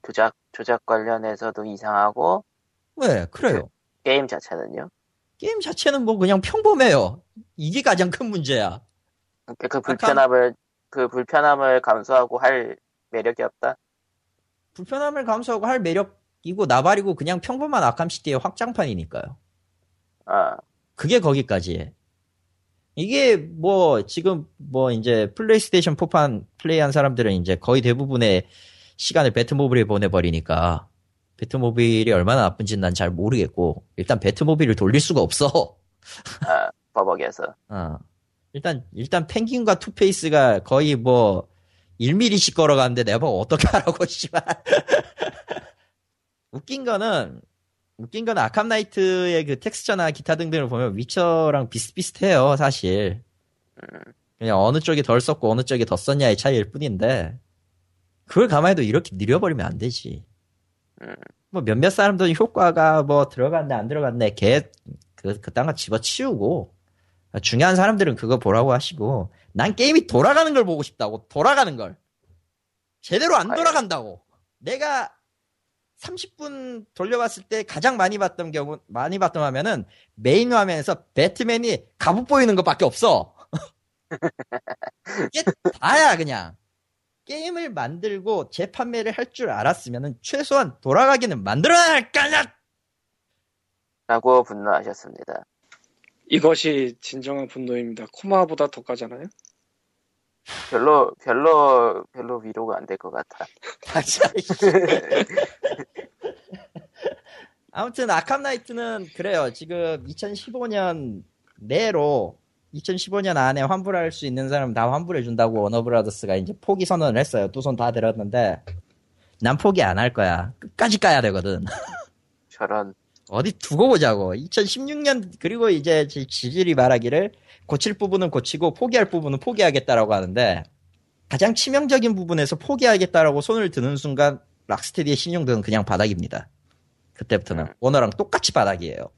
조작 조작 관련해서도 이상하고 왜 그래요? 게임 자체는요. 게임 자체는 뭐 그냥 평범해요. 이게 가장 큰 문제야. 그러니까 그 불편함을 그 불편함을 감수하고 할 매력이 없다. 불편함을 감수하고 할 매력이 이고 나발이고 그냥 평범한 아캄시티의 확장판이니까요. 아, 그게 거기까지. 이게 뭐 지금 뭐 이제 플레이스테이션 4판 플레이한 사람들은 이제 거의 대부분의 시간을 배트모빌에 보내버리니까 배트모빌이 얼마나 나쁜지는 난 잘 모르겠고 일단 배트모빌을 돌릴 수가 없어. 아, 버벅대서. 어. 일단 일단 펭귄과 투페이스가 거의 뭐 1mm씩 걸어가는데 내가 뭐 어떻게 하라고 씨발. 웃긴 거는 웃긴 건 아캄 나이트의 그 텍스처나 기타 등등을 보면 위쳐랑 비슷비슷해요, 사실. 그냥 어느 쪽이 덜 썼고 어느 쪽이 더 썼냐의 차이일 뿐인데 그걸 가만히도 이렇게 느려버리면 안 되지. 음. 뭐 몇몇 사람들은 효과가 뭐 들어갔네 안 들어갔네 걔그 그딴 거 집어치우고 중요한 사람들은 그거 보라고 하시고 난 게임이 돌아가는 걸 보고 싶다고 돌아가는 걸 제대로 안. 돌아간다고 내가 30분 돌려봤을 때 가장 많이 봤던 경우 많이 봤던 화면은 메인 화면에서 배트맨이 갑옷 보이는 것밖에 없어 이게 다야 그냥 게임을 만들고 재판매를 할 줄 알았으면 최소한 돌아가기는 만들어야 할까냐 라고 분노하셨습니다. 이것이 진정한 분노입니다. 코마보다 더 까잖아요. 별로, 별로, 별로 위로가 안 될 것 같아. 이씨. 아무튼 아캄 나이트는 그래요. 지금 2015년 내로 2015년 안에 환불할 수 있는 사람 다 환불해 준다고 워너브라더스가 이제 포기 선언을 했어요. 두 손 다 들었는데 난 포기 안 할 거야. 끝까지 까야 되거든. 저런, 어디 두고 보자고. 2016년 그리고 이제 지- 지질이 말하기를 고칠 부분은 고치고 포기할 부분은 포기하겠다라고 하는데 가장 치명적인 부분에서 포기하겠다라고 손을 드는 순간 락스테디의 신용도는 그냥 바닥입니다. 그때부터는 오너랑 똑같이 바닥이에요.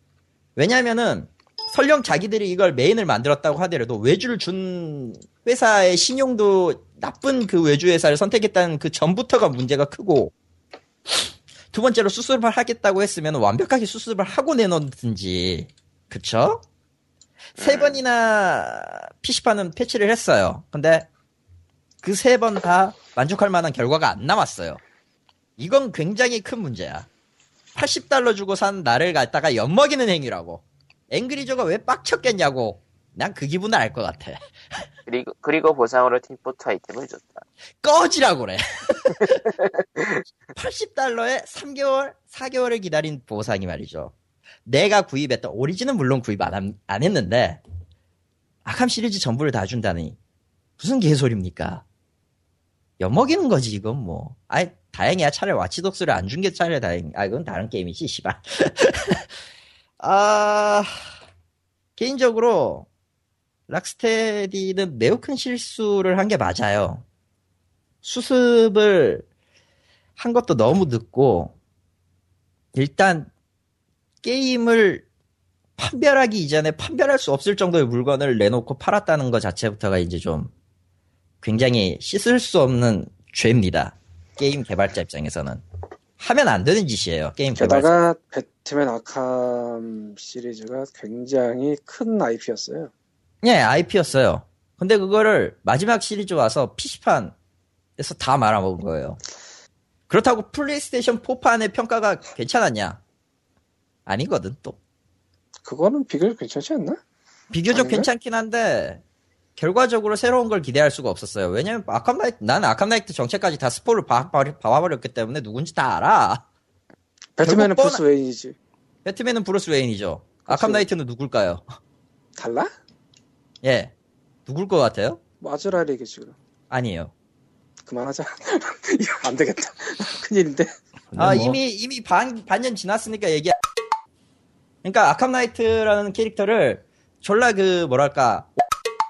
왜냐면은 설령 자기들이 이걸 메인을 만들었다고 하더라도 외주를 준 회사의 신용도 나쁜 그 외주 회사를 선택했다는 그 전부터가 문제가 크고 두 번째로 수습을 하겠다고 했으면 완벽하게 수습을 하고 내놓든지 그쵸? 세 번이나 PC판은 패치를 했어요. 근데 그 세 번 다 만족할 만한 결과가 안 나왔어요. 이건 굉장히 큰 문제야. 80달러 주고 산 나를 갖다가 엿먹이는 행위라고. 앵그리저가 왜 빡쳤겠냐고. 난 그 기분을 알 것 같아. 그리고, 그리고 보상으로 팀포트 아이템을 줬다. 꺼지라고 그래. 80달러에 3개월, 4개월을 기다린 보상이 말이죠. 내가 구입했던, 오리진은 물론 구입 안, 함- 안 했는데, 아캄 시리즈 전부를 다 준다니. 무슨 개소리입니까? 엿먹이는 거지, 이건 뭐. 아이, 다행이야. 차라리 와치독스를 안 준 게 차라리 다행. 아, 이건 다른 게임이지, 씨발. 아, 개인적으로, 락스테디는 매우 큰 실수를 한 게 맞아요. 수습을 한 것도 너무 늦고, 일단, 게임을 판별하기 이전에 판별할 수 없을 정도의 물건을 내놓고 팔았다는 것 자체부터가 이제 좀 굉장히 씻을 수 없는 죄입니다. 게임 개발자 입장에서는. 하면 안 되는 짓이에요, 게임 개발자. 게다가 배트맨 아캄 시리즈가 굉장히 큰 IP였어요. 예, IP였어요. 근데 그거를 마지막 시리즈 와서 PC판에서 다 말아먹은 거예요. 그렇다고 플레이스테이션 4판의 평가가 괜찮았냐? 아니거든, 또. 그거는 비교적 괜찮지 않나? 비교적 아닌가? 괜찮긴 한데, 결과적으로 새로운 걸 기대할 수가 없었어요. 왜냐면 아캄 나이트, 나는 아캄 나이트 정체까지 다 스포를 봐, 봐, 봐버렸기 때문에 누군지 다 알아. 배트맨은 결국 브루스 웨인이지. 배트맨은 브루스 웨인이죠. 아캄. 나이트는 누굴까요? 달라? 예. 누굴 것 같아요? 마즈라리겠지 그럼. 아니에요. 그만하자. 이거 안 되겠다. 큰일인데. 아, 뭐 이미, 이미 반, 반년 지났으니까 얘기, 그러니까 아캄 나이트라는 캐릭터를 졸라 그, 뭐랄까,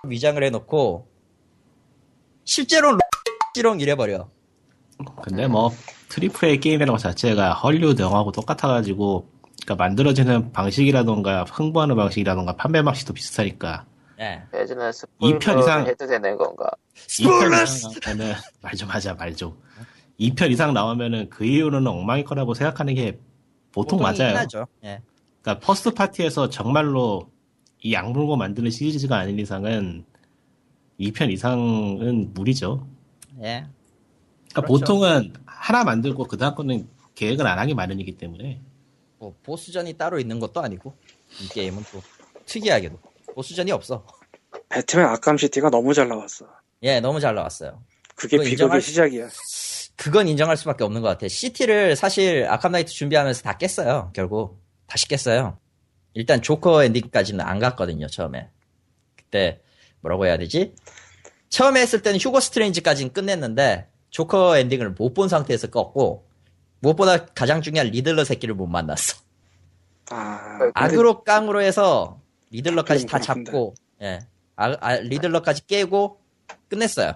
위장을 해놓고, 실제로는 메롱 이래버려. 근데 뭐 triple A 게임이라는 것 자체가 헐리우드 영화하고 똑같아가지고 그러니까 만들어지는 방식이라던가 홍보하는 방식이라던가 판매 방식도 비슷하니까 예. 예전에 이편 이상- 해도 되는 건가? 2편 이상 나오면은 말좀 하자 말 좀. 2편 이상 나오면은 그 이후로는 엉망일 거라고 생각하는 게 보통 보통이긴 맞아요. 예. 그러니까 first party에서 정말로 이 악물고 만드는 시리즈가 아닌 이상은 2편 이상은 무리죠. 예. 그러니까 그렇죠. 보통은 하나 만들고 그 다음 거는 계획을 안 하기 마련이기 때문에 뭐 보스전이 따로 있는 것도 아니고 이 게임은 또 특이하게도 보스전이 없어. 배트맨 아캄 시티가 너무 잘 나왔어. 예, 너무 잘 나왔어요. 그게 비극의 인정할- 시작이야. 그건 인정할 수밖에 없는 것 같아. 시티를 사실 아캄 나이트 준비하면서 다 깼어요. 결국 다시 깼어요. 일단 조커 엔딩까지는 안 갔거든요. 처음에. 그때 뭐라고 해야 되지? 처음에 했을 때는 휴고 스트레인지까지는 끝냈는데 조커 엔딩을 못 본 상태에서 껐고 무엇보다 가장 중요한 리들러 새끼를 못 만났어. 아, 근데- 악으로 깡으로 해서 리들러까지 다. 잡고 예. 아, 아, 리들러까지 깨고 끝냈어요.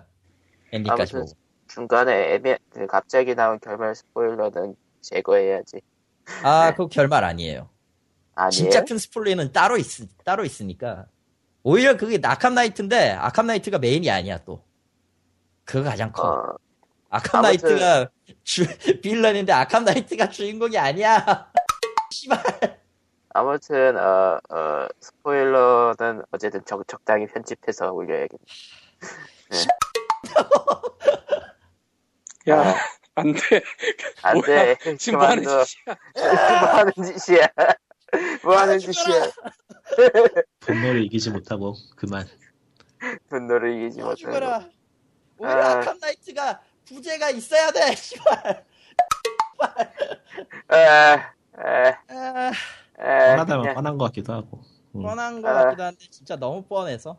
엔딩까지 보고. 중간에 애매, 그 갑자기 나온 결말 스포일러는 제거해야지. 아, 그거 결말 아니에요. 아니에요? 진짜 큰 스포일러는 따로 있, 따로 있으니까. 오히려 그게 아캄 나이트인데, 아캄 나이트가 메인이 아니야, 또. 그거 가장 커. 어, 아캄 아무튼- 나이트가 주, 빌런인데 아캄 나이트가 주인공이 아니야. 씨발. 아무튼 어, 어, 스포일러는 어쨌든 적, 적당히 편집해서 올려야겠네. 야, 안 돼. 안 뭐야, 돼. 지금 뭐 하는 그만둬. 짓이야? 뭐 하는 짓이야. 뭐 하는 짓이야. 분노를 이기지 못하고 그만. 분노를 이기지 아, 못하고. 죽어라. 오히려 아. 아캄 나이트가 부제가 있어야 돼, 씨발. 에, 에, 아, 에, 뻔하다면 뻔한 것 같기도 하고. 음. 뻔한 것 아. 같기도 한데, 진짜 너무 뻔해서.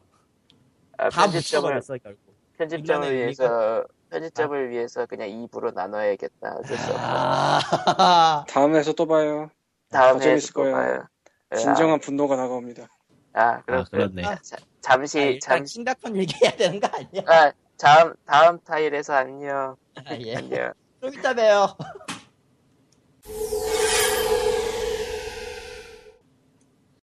아, 다 편집점을, 묻혀버렸어, 결국. 편집점을 빌런의 위해서, 편집점을 위해서 그냥 입으로 나눠야겠다. 어쩔 수 없어. 아, 다음에서 또 봐요. 다음에 더 재밌을 또 거예요. 봐요. 예, 진정한 분노가 다가옵니다. 아, 아 그렇네. 아, 자, 잠시, 아, 잠시, 심각한 얘기해야 되는 거 아니야? 아, 다음, 다음 타일에서 안녕. 아, 예. 안녕. 좀 이따 봬요.